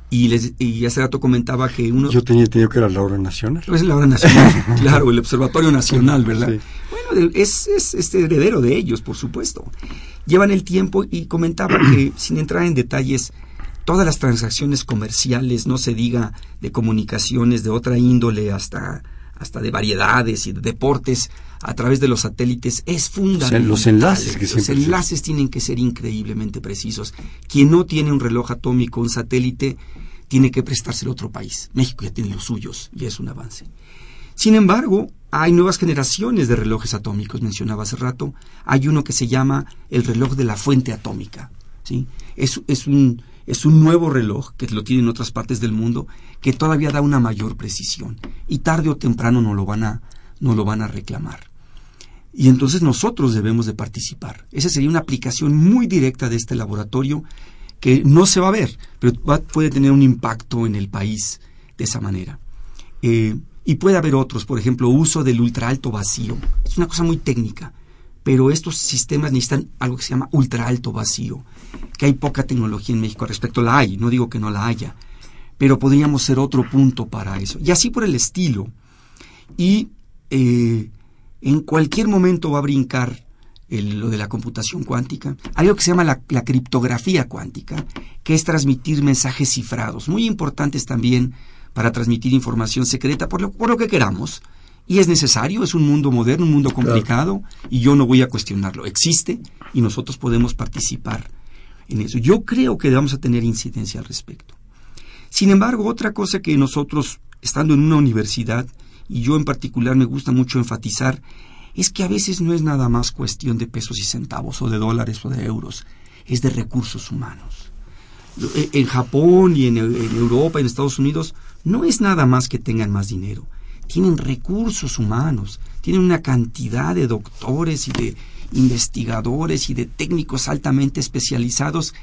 Y, les, y hace rato comentaba que uno... Yo tenía entendido que era la hora nacional. Es la hora nacional, claro, el Observatorio Nacional, ¿verdad? Bueno, es, es este heredero de ellos, por supuesto. Llevan el tiempo y comentaba que, sin entrar en detalles, todas las transacciones comerciales, no se diga de comunicaciones de otra índole hasta, hasta de variedades y de deportes a través de los satélites es fundamental. los enlaces que Los enlaces tienen que ser increíblemente precisos. Quien no tiene un reloj atómico, un satélite, tiene que prestárselo a otro país. México ya tiene los suyos y es un avance. Sin embargo, hay nuevas generaciones de relojes atómicos, mencionaba hace rato. Hay uno que se llama el reloj de la fuente atómica. ¿sí? Es, es, un, es un nuevo reloj que lo tienen en otras partes del mundo que todavía da una mayor precisión y tarde o temprano no lo van a, no lo van a reclamar. Y entonces nosotros debemos de participar. Esa sería una aplicación muy directa de este laboratorio que no se va a ver, pero puede tener un impacto en el país de esa manera. Eh, y puede haber otros, por ejemplo, uso del ultra alto vacío. Es una cosa muy técnica, pero estos sistemas necesitan algo que se llama ultra alto vacío, que hay poca tecnología en México al respecto. La hay, no digo que no la haya, pero podríamos ser otro punto para eso. Y así por el estilo. Y eh, en cualquier momento va a brincar lo de la computación cuántica, algo que se llama la, criptografía cuántica, que es transmitir mensajes cifrados, muy importantes también para transmitir información secreta por lo, por lo que queramos. Y es necesario, es un mundo moderno, un mundo complicado, y yo no voy a cuestionarlo. Existe y nosotros podemos participar en eso. Yo creo que vamos a tener incidencia al respecto. Sin embargo, otra cosa que nosotros, estando en una universidad, y yo en particular me gusta mucho enfatizar, es que a veces no es nada más cuestión de pesos y centavos o de dólares o de euros, es de recursos humanos. E, en Japón y en, Europa y en Estados Unidos no es nada más que tengan más dinero, tienen recursos humanos, tienen una cantidad de doctores y de investigadores y de técnicos altamente especializados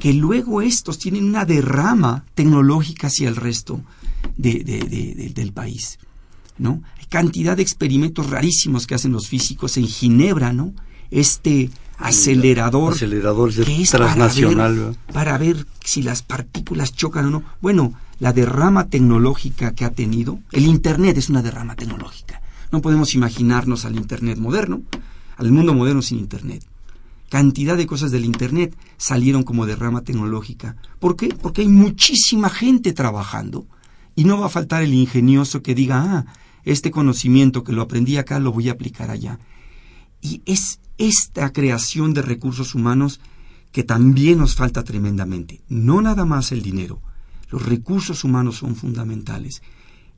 que luego estos tienen una derrama tecnológica hacia el resto del país. ¿No? Hay cantidad de experimentos rarísimos que hacen los físicos en Ginebra, ¿no? Este acelerador, que es transnacional para ver, si las partículas chocan o no. Bueno, la derrama tecnológica que ha tenido, el Internet es una derrama tecnológica. No podemos imaginarnos al Internet moderno, al mundo moderno sin Internet. Cantidad de cosas del Internet salieron como derrama tecnológica. ¿Por qué? Porque hay muchísima gente trabajando y no va a faltar el ingenioso que diga, ah, este conocimiento que lo aprendí acá lo voy a aplicar allá. Y es esta creación de recursos humanos que también nos falta tremendamente. No nada más el dinero. Los recursos humanos son fundamentales.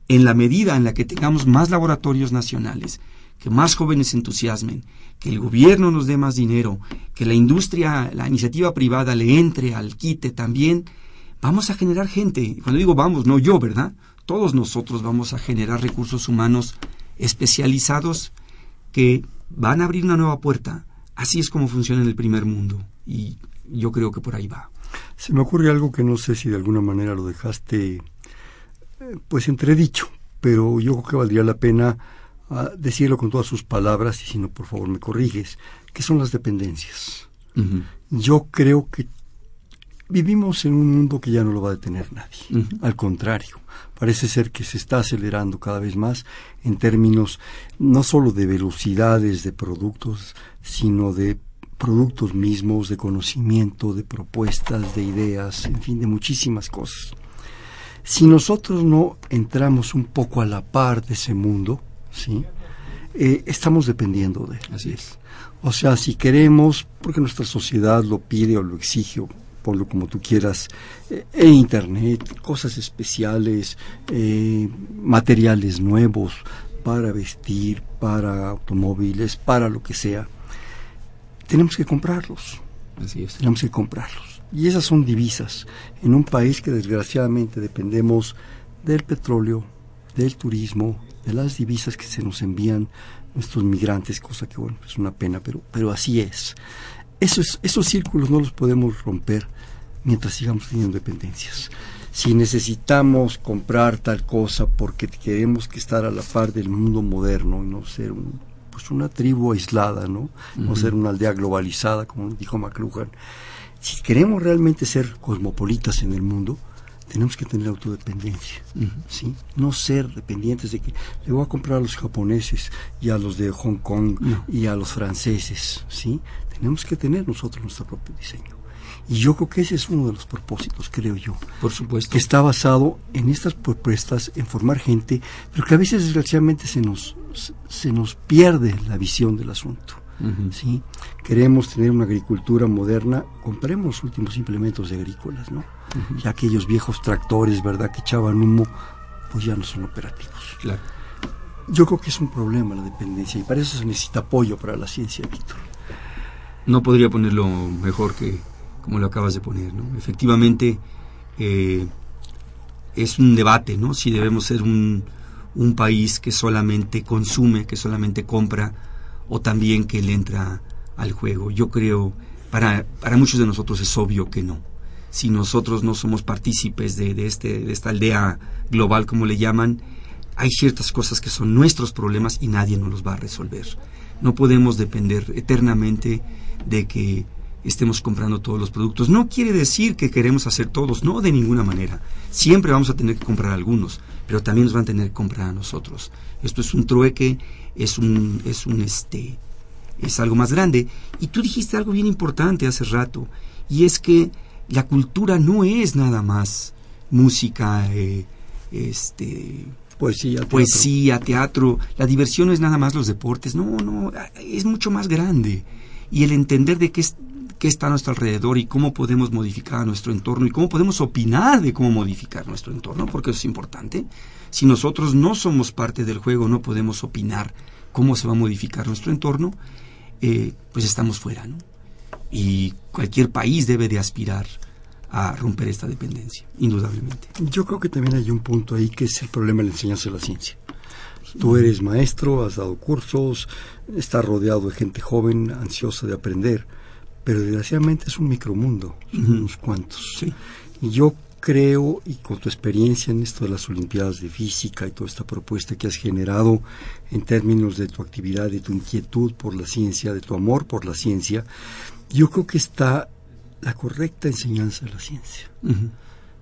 En la medida en la que tengamos más laboratorios nacionales, que más jóvenes se entusiasmen, que el gobierno nos dé más dinero, que la industria, la iniciativa privada le entre al quite también, vamos a generar gente. Cuando digo vamos, no yo, ¿verdad? Todos nosotros vamos a generar recursos humanos especializados que van a abrir una nueva puerta. Así es como funciona en el primer mundo y yo creo que por ahí va. Se me ocurre algo que no sé si de alguna manera lo dejaste eh, pues entredicho, pero yo creo que valdría la pena ah, decirlo con todas sus palabras y si no por favor me corriges, que son las dependencias. Yo creo que vivimos en un mundo que ya no lo va a detener nadie. Al contrario, parece ser que se está acelerando cada vez más en términos no solo de velocidades de productos, sino de productos mismos, de conocimiento, de propuestas, de ideas, en fin, de muchísimas cosas. Si nosotros no entramos un poco a la par de ese mundo, ¿sí? Eh, estamos dependiendo de él. Así es. O sea, si queremos, porque nuestra sociedad lo pide o lo exige, ponlo como tú quieras, eh, en Internet, cosas especiales, eh, materiales nuevos para vestir, para automóviles, para lo que sea. Tenemos que comprarlos. Así es. Tenemos que comprarlos. Y esas son divisas en un país que desgraciadamente dependemos del petróleo, del turismo, de las divisas que se nos envían nuestros migrantes, cosa que bueno, es una pena, pero, pero así es. Esos, esos círculos no los podemos romper mientras sigamos teniendo dependencias. Si necesitamos comprar tal cosa porque queremos que estar a la par del mundo moderno y no ser un, pues una tribu aislada, ¿no? No ser una aldea globalizada, como dijo McLuhan. Si queremos realmente ser cosmopolitas en el mundo, tenemos que tener autodependencia, ¿sí? No ser dependientes de que le voy a comprar a los japoneses y a los de Hong Kong y a los franceses, ¿sí? Tenemos que tener nosotros nuestro propio diseño. Y yo creo que ese es uno de los propósitos, creo yo. Por supuesto. Que está basado en estas propuestas, en formar gente, pero que a veces desgraciadamente se nos, se nos pierde la visión del asunto. ¿sí? Queremos tener una agricultura moderna, compremos los últimos implementos agrícolas, ¿no? Y aquellos viejos tractores, ¿verdad?, que echaban humo, pues ya no son operativos. Claro. Yo creo que es un problema la dependencia y para eso se necesita apoyo para la ciencia, Víctor. No podría ponerlo mejor que como lo acabas de poner, ¿no? Efectivamente, eh, es un debate, ¿no? Si debemos ser un, un país que solamente consume, que solamente compra, o también que le entra al juego. Yo creo, para, para muchos de nosotros es obvio que no. Si nosotros no somos partícipes de, de, este, de esta aldea global, como le llaman, hay ciertas cosas que son nuestros problemas y nadie nos los va a resolver. No podemos depender eternamente de que estemos comprando todos los productos. No quiere decir que queremos hacer todos, no de ninguna manera. Siempre vamos a tener que comprar algunos, pero también nos van a tener que comprar a nosotros. Esto es un trueque, es un, es un este, es algo más grande. Y tú dijiste algo bien importante hace rato, y es que la cultura no es nada más música, eh, este, poesía, teatro. poesía, teatro. La diversión no es nada más los deportes, no, no, es mucho más grande. Y el entender de qué es, qué está a nuestro alrededor y cómo podemos modificar nuestro entorno y cómo podemos opinar de cómo modificar nuestro entorno, porque eso es importante. Si nosotros no somos parte del juego, no podemos opinar cómo se va a modificar nuestro entorno, eh, pues estamos fuera, ¿no? Y cualquier país debe de aspirar a romper esta dependencia, indudablemente. Yo creo que también hay un punto ahí que es el problema de la enseñanza de la ciencia. Tú eres maestro, has dado cursos, estás rodeado de gente joven, ansiosa de aprender, pero desgraciadamente es un micromundo, son unos cuantos. Sí. Y yo creo, y con tu experiencia en esto de las Olimpiadas de Física y toda esta propuesta que has generado en términos de tu actividad, de tu inquietud por la ciencia, de tu amor por la ciencia, yo creo que está la correcta enseñanza de la ciencia.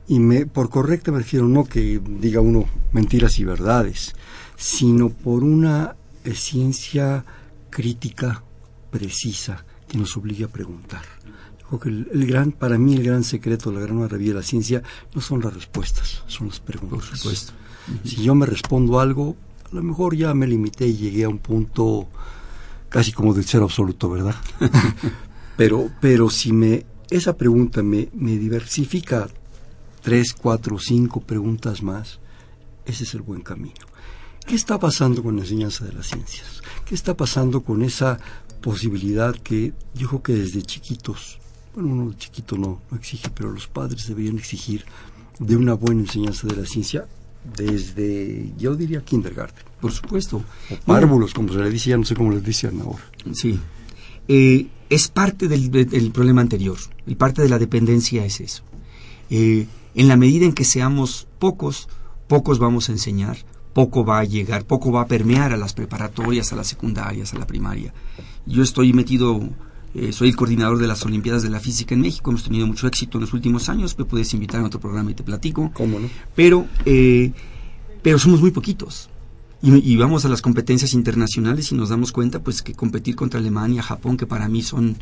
Y me, por correcta me refiero no que diga uno mentiras y verdades, sino por una eh, ciencia crítica, precisa, que nos obligue a preguntar. Yo creo que el, el gran, para mí el gran secreto, la gran maravilla de la ciencia no son las respuestas, son las preguntas. Por supuesto. Si yo me respondo algo, a lo mejor ya me limité y llegué a un punto casi como del cero absoluto, ¿verdad? pero, pero si me, esa pregunta me, me diversifica tres, cuatro, cinco preguntas más, ese es el buen camino. ¿Qué está pasando con la enseñanza de las ciencias? ¿Qué está pasando con esa posibilidad que yo creo que desde chiquitos, bueno, uno de chiquito no, no exige, pero los padres deberían exigir de una buena enseñanza de la ciencia desde, yo diría, kindergarten, Por supuesto. o párvulos, como se le dice, ya no sé cómo les dicen ahora. Sí. Eh, es parte del, del problema anterior. Y parte de la dependencia es eso. Eh, en la medida en que seamos pocos, pocos vamos a enseñar, poco va a llegar, poco va a permear a las preparatorias, a las secundarias, a la primaria. Yo estoy metido, eh, soy el coordinador de las Olimpiadas de la Física en México, hemos tenido mucho éxito en los últimos años, me puedes invitar a otro programa y te platico. ¿Cómo no? Pero, eh, pero somos muy poquitos. Y, y vamos a las competencias internacionales y nos damos cuenta pues que competir contra Alemania, Japón, que para mí son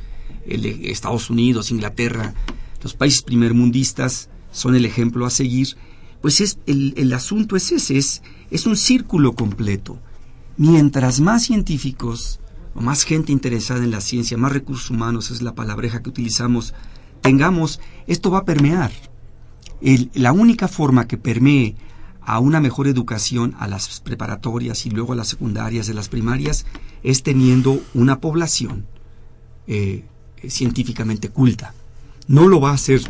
el, Estados Unidos, Inglaterra, los países primermundistas son el ejemplo a seguir, pues es el, el asunto es ese, es, es un círculo completo. Mientras más científicos o más gente interesada en la ciencia, más recursos humanos, es la palabreja que utilizamos, tengamos, esto va a permear. La única forma que permee a una mejor educación a las preparatorias y luego a las secundarias de las primarias es teniendo una población eh, científicamente culta. No lo va a hacer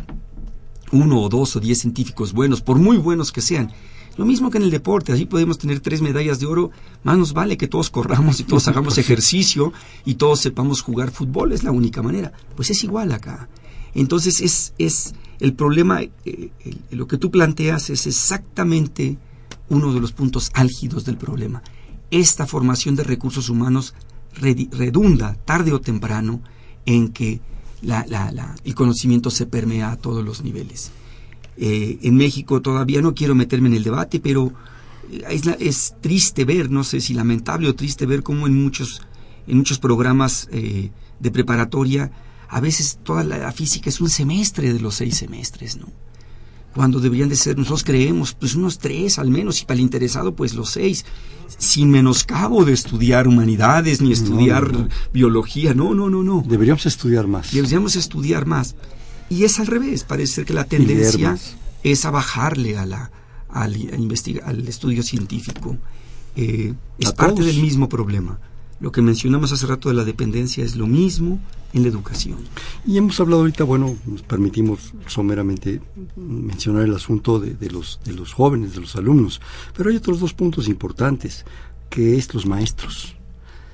uno o dos o diez científicos buenos, por muy buenos que sean. Lo mismo que en el deporte, así podemos tener tres medallas de oro, más nos vale que todos corramos y todos hagamos ejercicio y todos sepamos jugar fútbol, es la única manera. Pues es igual acá. Entonces es, es el problema, eh, lo que tú planteas es exactamente uno de los puntos álgidos del problema. Esta formación de recursos humanos redunda tarde o temprano en que el conocimiento se permea a todos los niveles. Eh, en México todavía no quiero meterme en el debate, pero eh, es, triste ver, no sé si lamentable o triste ver cómo en muchos, en muchos programas eh, de preparatoria a veces toda la, física es un semestre de los seis semestres, ¿no? Cuando deberían de ser, nosotros creemos, pues unos tres al menos, y para el interesado, pues los seis, sin menoscabo de estudiar humanidades ni estudiar biología, no, no, no, no. Deberíamos estudiar más. Deberíamos estudiar más. Y es al revés, parece ser que la tendencia es a bajarle a la, al, al estudio científico. Eh, es parte del mismo problema. Lo que mencionamos hace rato de la dependencia es lo mismo en la educación. Y hemos hablado ahorita, bueno, nos permitimos someramente mencionar el asunto de, de, los, de los jóvenes, de los alumnos, pero hay otros dos puntos importantes, que es los maestros.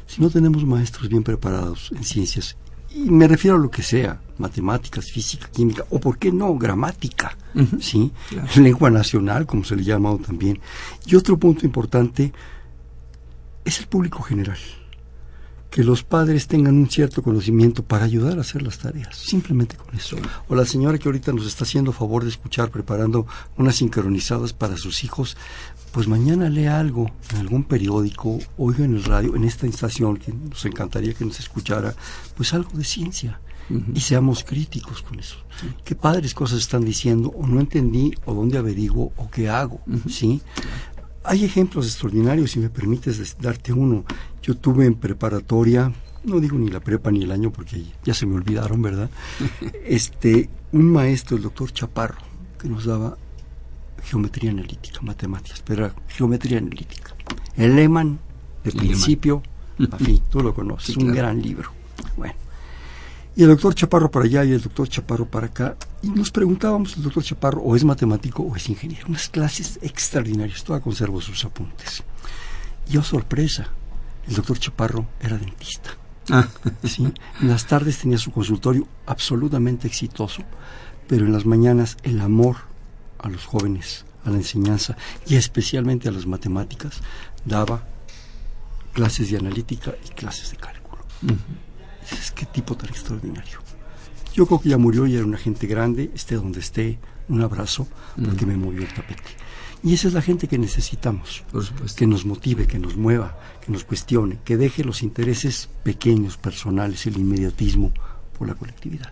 Si no tenemos maestros bien preparados en ciencias y me refiero a lo que sea, matemáticas, física, química, o por qué no, gramática, ¿sí? Lengua nacional, como se le ha llamado también. Y otro punto importante es el público general. Que los padres tengan un cierto conocimiento para ayudar a hacer las tareas, simplemente con eso. O la señora que ahorita nos está haciendo favor de escuchar, preparando unas sincronizadas para sus hijos, pues mañana lea algo en algún periódico, oiga en el radio, en esta estación, que nos encantaría que nos escuchara, pues algo de ciencia. Y seamos críticos con eso. ¿Qué padres cosas están diciendo? O no entendí, o dónde averiguo, o qué hago. ¿Sí? Hay ejemplos extraordinarios, si me permites darte uno. Yo tuve en preparatoria, no digo ni la prepa ni el año porque ya se me olvidaron, ¿verdad? Este, un maestro, el doctor Chaparro, que nos daba geometría analítica, matemáticas, pero geometría analítica. El Lehman, de principio a fin, tú lo conoces, un gran libro. Bueno, y el doctor Chaparro para allá y el doctor Chaparro para acá, y nos preguntábamos, el doctor Chaparro o es matemático o es ingeniero, unas clases extraordinarias, todavía conservo sus apuntes. Y oh sorpresa, el doctor Chaparro era dentista. Ah. ¿sí? En las tardes tenía su consultorio absolutamente exitoso, pero en las mañanas el amor a los jóvenes, a la enseñanza y especialmente a las matemáticas, daba clases de analítica y clases de cálculo. Es qué tipo tan extraordinario. Yo creo que ya murió y era una gente grande, esté donde esté, un abrazo, porque me movió el tapete. Y esa es la gente que necesitamos, que nos motive, que nos mueva, que nos cuestione, que deje los intereses pequeños, personales, el inmediatismo por la colectividad.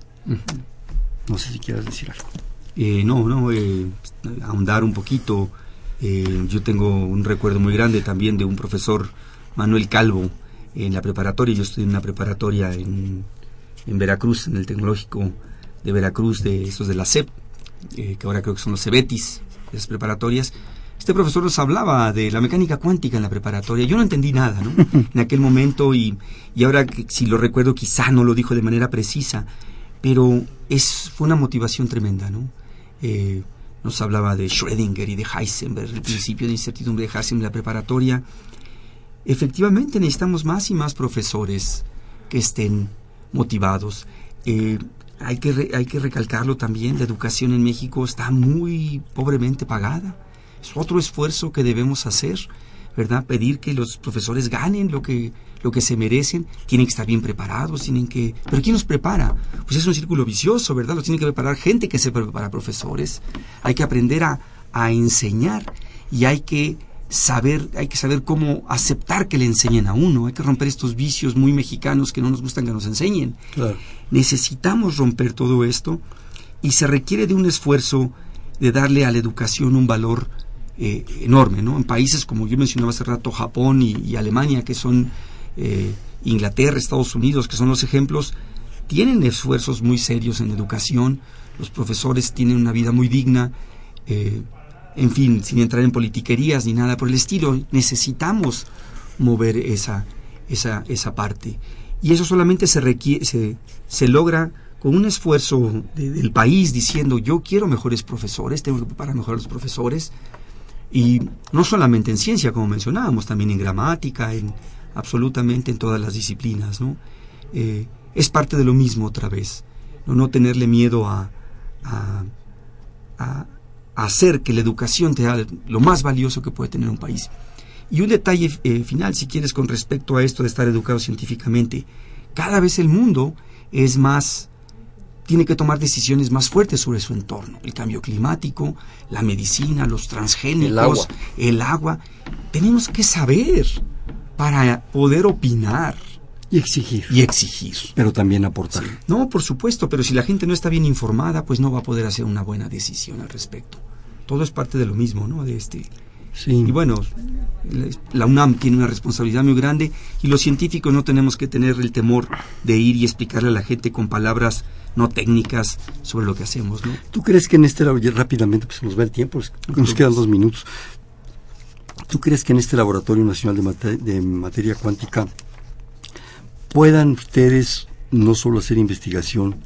No sé si quieras decir algo. Eh, no, no, eh, ahondar un poquito. Eh, yo tengo un recuerdo muy grande también de un profesor, Manuel Calvo, en la preparatoria. Yo estudié en una preparatoria en, en Veracruz, en el Tecnológico de Veracruz, de esos de la CEP, que ahora creo que son los CEBETIS, esas preparatorias. Este profesor nos hablaba de la mecánica cuántica en la preparatoria. Yo no entendí nada, ¿no? En aquel momento y, y ahora, si lo recuerdo, quizá no lo dijo de manera precisa, pero es, fue una motivación tremenda, ¿no? Eh, nos hablaba de Schrödinger y de Heisenberg, el principio de incertidumbre de Heisenberg en la preparatoria. Efectivamente necesitamos más y más profesores que estén motivados. Eh, hay, que hay que recalcarlo también, la educación en México está muy pobremente pagada. Es otro esfuerzo que debemos hacer, ¿verdad? Pedir que los profesores ganen lo que lo que se merecen, tienen que estar bien preparados, tienen que... Pero ¿quién los prepara? Pues es un círculo vicioso, ¿verdad? Los tiene que preparar gente que se prepara profesores. Hay que aprender a, a enseñar y hay que saber, hay que saber cómo aceptar que le enseñen a uno, hay que romper estos vicios muy mexicanos que no nos gustan que nos enseñen. Necesitamos romper todo esto y se requiere de un esfuerzo de darle a la educación un valor eh, enorme, ¿no? En países como yo mencionaba hace rato, Japón y Alemania, que son eh, Inglaterra, Estados Unidos, que son los ejemplos, tienen esfuerzos muy serios en educación, los profesores tienen una vida muy digna, eh, en fin, sin entrar en politiquerías ni nada por el estilo, necesitamos mover esa, esa, esa parte. Y eso solamente se, se, se logra con un esfuerzo del país diciendo yo quiero mejores profesores, tengo que preparar mejores profesores, Y no solamente en ciencia, como mencionábamos, también en gramática, en absolutamente en todas las disciplinas, ¿no? Eh, es parte de lo mismo otra vez, no, no tenerle miedo a, a, a, hacer que la educación sea lo más valioso que puede tener un país. Y un detalle eh, final, si quieres, con respecto a esto de estar educado científicamente, cada vez el mundo es más tiene que tomar decisiones más fuertes sobre su entorno. El cambio climático, la medicina, los transgénicos, el agua. Tenemos que saber para poder opinar. Y exigir. Y exigir. Pero también aportar. No, por supuesto, pero si la gente no está bien informada, pues no va a poder hacer una buena decisión al respecto. Todo es parte de lo mismo, ¿no? De este. Sí. Y bueno, la UNAM tiene una responsabilidad muy grande y los científicos no tenemos que tener el temor de ir y explicarle a la gente con palabras no técnicas sobre lo que hacemos. ¿no? ¿Tú crees que en este rápidamente pues nos va el tiempo, nos quedan dos minutos? ¿Tú crees que en este Laboratorio Nacional de, de Materia Cuántica puedan ustedes no solo hacer investigación,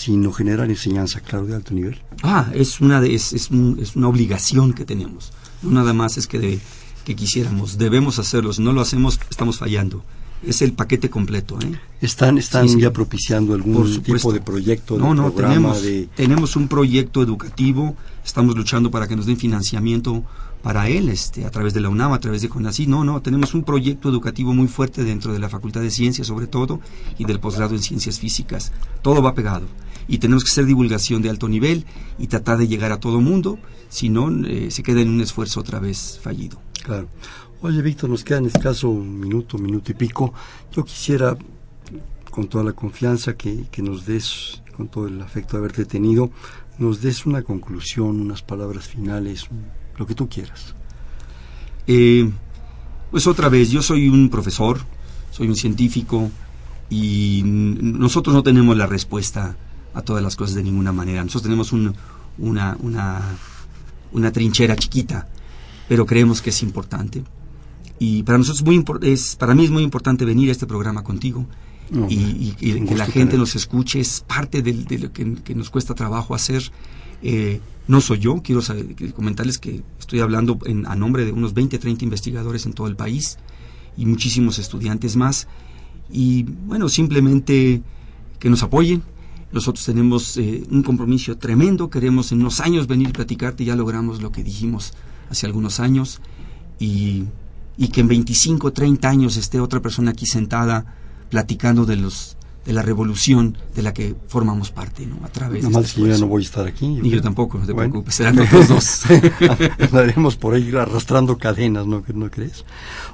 sino generar enseñanza, claro, de alto nivel? Ah, es una, de, es, es, es una obligación que tenemos. No nada más es que, de, que quisiéramos, debemos hacerlo. Si no lo hacemos, estamos fallando es el paquete completo. ¿eh? ¿Están, están ya propiciando algún tipo de proyecto? no, no, tenemos, tenemos un proyecto educativo, estamos luchando para que nos den financiamiento para él, este, a través de la UNAM, a través de CONACYT. No, no, tenemos un proyecto educativo muy fuerte dentro de la Facultad de Ciencias, sobre todo, y del posgrado en Ciencias Físicas. Todo va pegado. Y tenemos que hacer divulgación de alto nivel y tratar de llegar a todo mundo, si no, eh, se queda en un esfuerzo otra vez fallido. Claro. Oye, Víctor, nos queda en escaso un minuto, minuto y pico. Yo quisiera, con toda la confianza que, nos des, con todo el afecto de haberte tenido, nos des una conclusión, unas palabras finales, lo que tú quieras. Eh, pues otra vez, yo soy un profesor, soy un científico y nosotros no tenemos la respuesta a todas las cosas de ninguna manera. Nosotros tenemos una, una, una trinchera chiquita, pero creemos que es importante. Y para nosotros muy es para mí es muy importante venir a este programa contigo y, que la gente nos escuche. Es parte de, lo que, nos cuesta trabajo hacer. Eh, no soy yo quiero comentarles que estoy hablando a nombre de unos 20 30 investigadores en todo el país y muchísimos estudiantes más. Y bueno simplemente que nos apoyen nosotros tenemos eh, un compromiso tremendo queremos en unos años venir a platicarte ya logramos lo que dijimos hace algunos años y y que en 25, 30 años esté otra persona aquí sentada platicando de los de la revolución de la que formamos parte, ¿no? A través de este que yo ya no voy a estar aquí. Ni yo tampoco, no te preocupes, serán los dos. Andaremos por ahí arrastrando cadenas, ¿no, ¿no crees?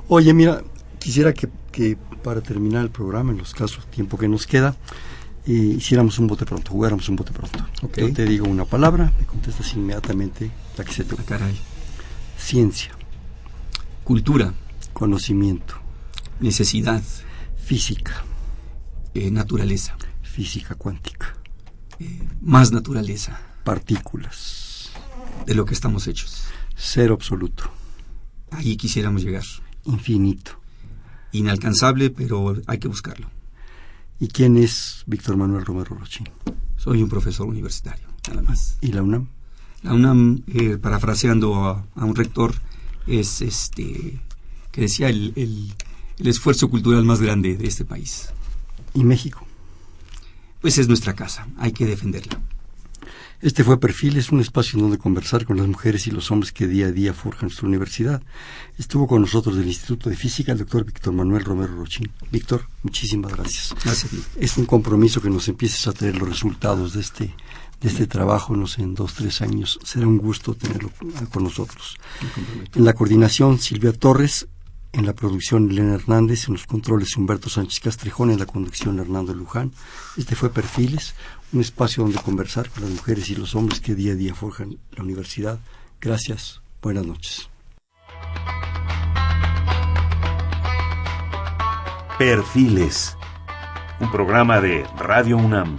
Oye, mira, quisiera que, que para terminar el programa, en los casos, tiempo que nos queda, eh, hiciéramos un bote pronto, jugáramos un bote pronto. Yo te digo una palabra, me contestas inmediatamente la que se te caray. Ciencia. Cultura. Conocimiento. Necesidad. Física. Eh, naturaleza. Física cuántica. Eh, más naturaleza. Partículas. De lo que estamos hechos. Cero absoluto. Allí quisiéramos llegar. Infinito. Inalcanzable, pero hay que buscarlo. ¿Y quién es Víctor Manuel Romero Rochín? Soy un profesor universitario, nada más. ¿Y la UNAM? La UNAM, eh, parafraseando a, un rector, es este que decía el, el, esfuerzo cultural más grande de este país. ¿Y México? Pues es nuestra casa, hay que defenderla. Este fue Perfil, es un espacio en donde conversar con las mujeres y los hombres que día a día forjan nuestra universidad. Estuvo con nosotros del Instituto de Física el doctor Víctor Manuel Romero Rochín. Víctor, muchísimas gracias. Gracias. Es un compromiso que nos empieces a tener los resultados de este de este trabajo, no sé, en dos, tres años. Será un gusto tenerlo con nosotros. En la coordinación, Silvia Torres. En la producción, Elena Hernández. En los controles, Humberto Sánchez Castrejón. En la conducción, Hernando Luján. Este fue Perfiles, un espacio donde conversar con las mujeres y los hombres que día a día forjan la universidad. Gracias. Buenas noches. Perfiles, un programa de Radio UNAM.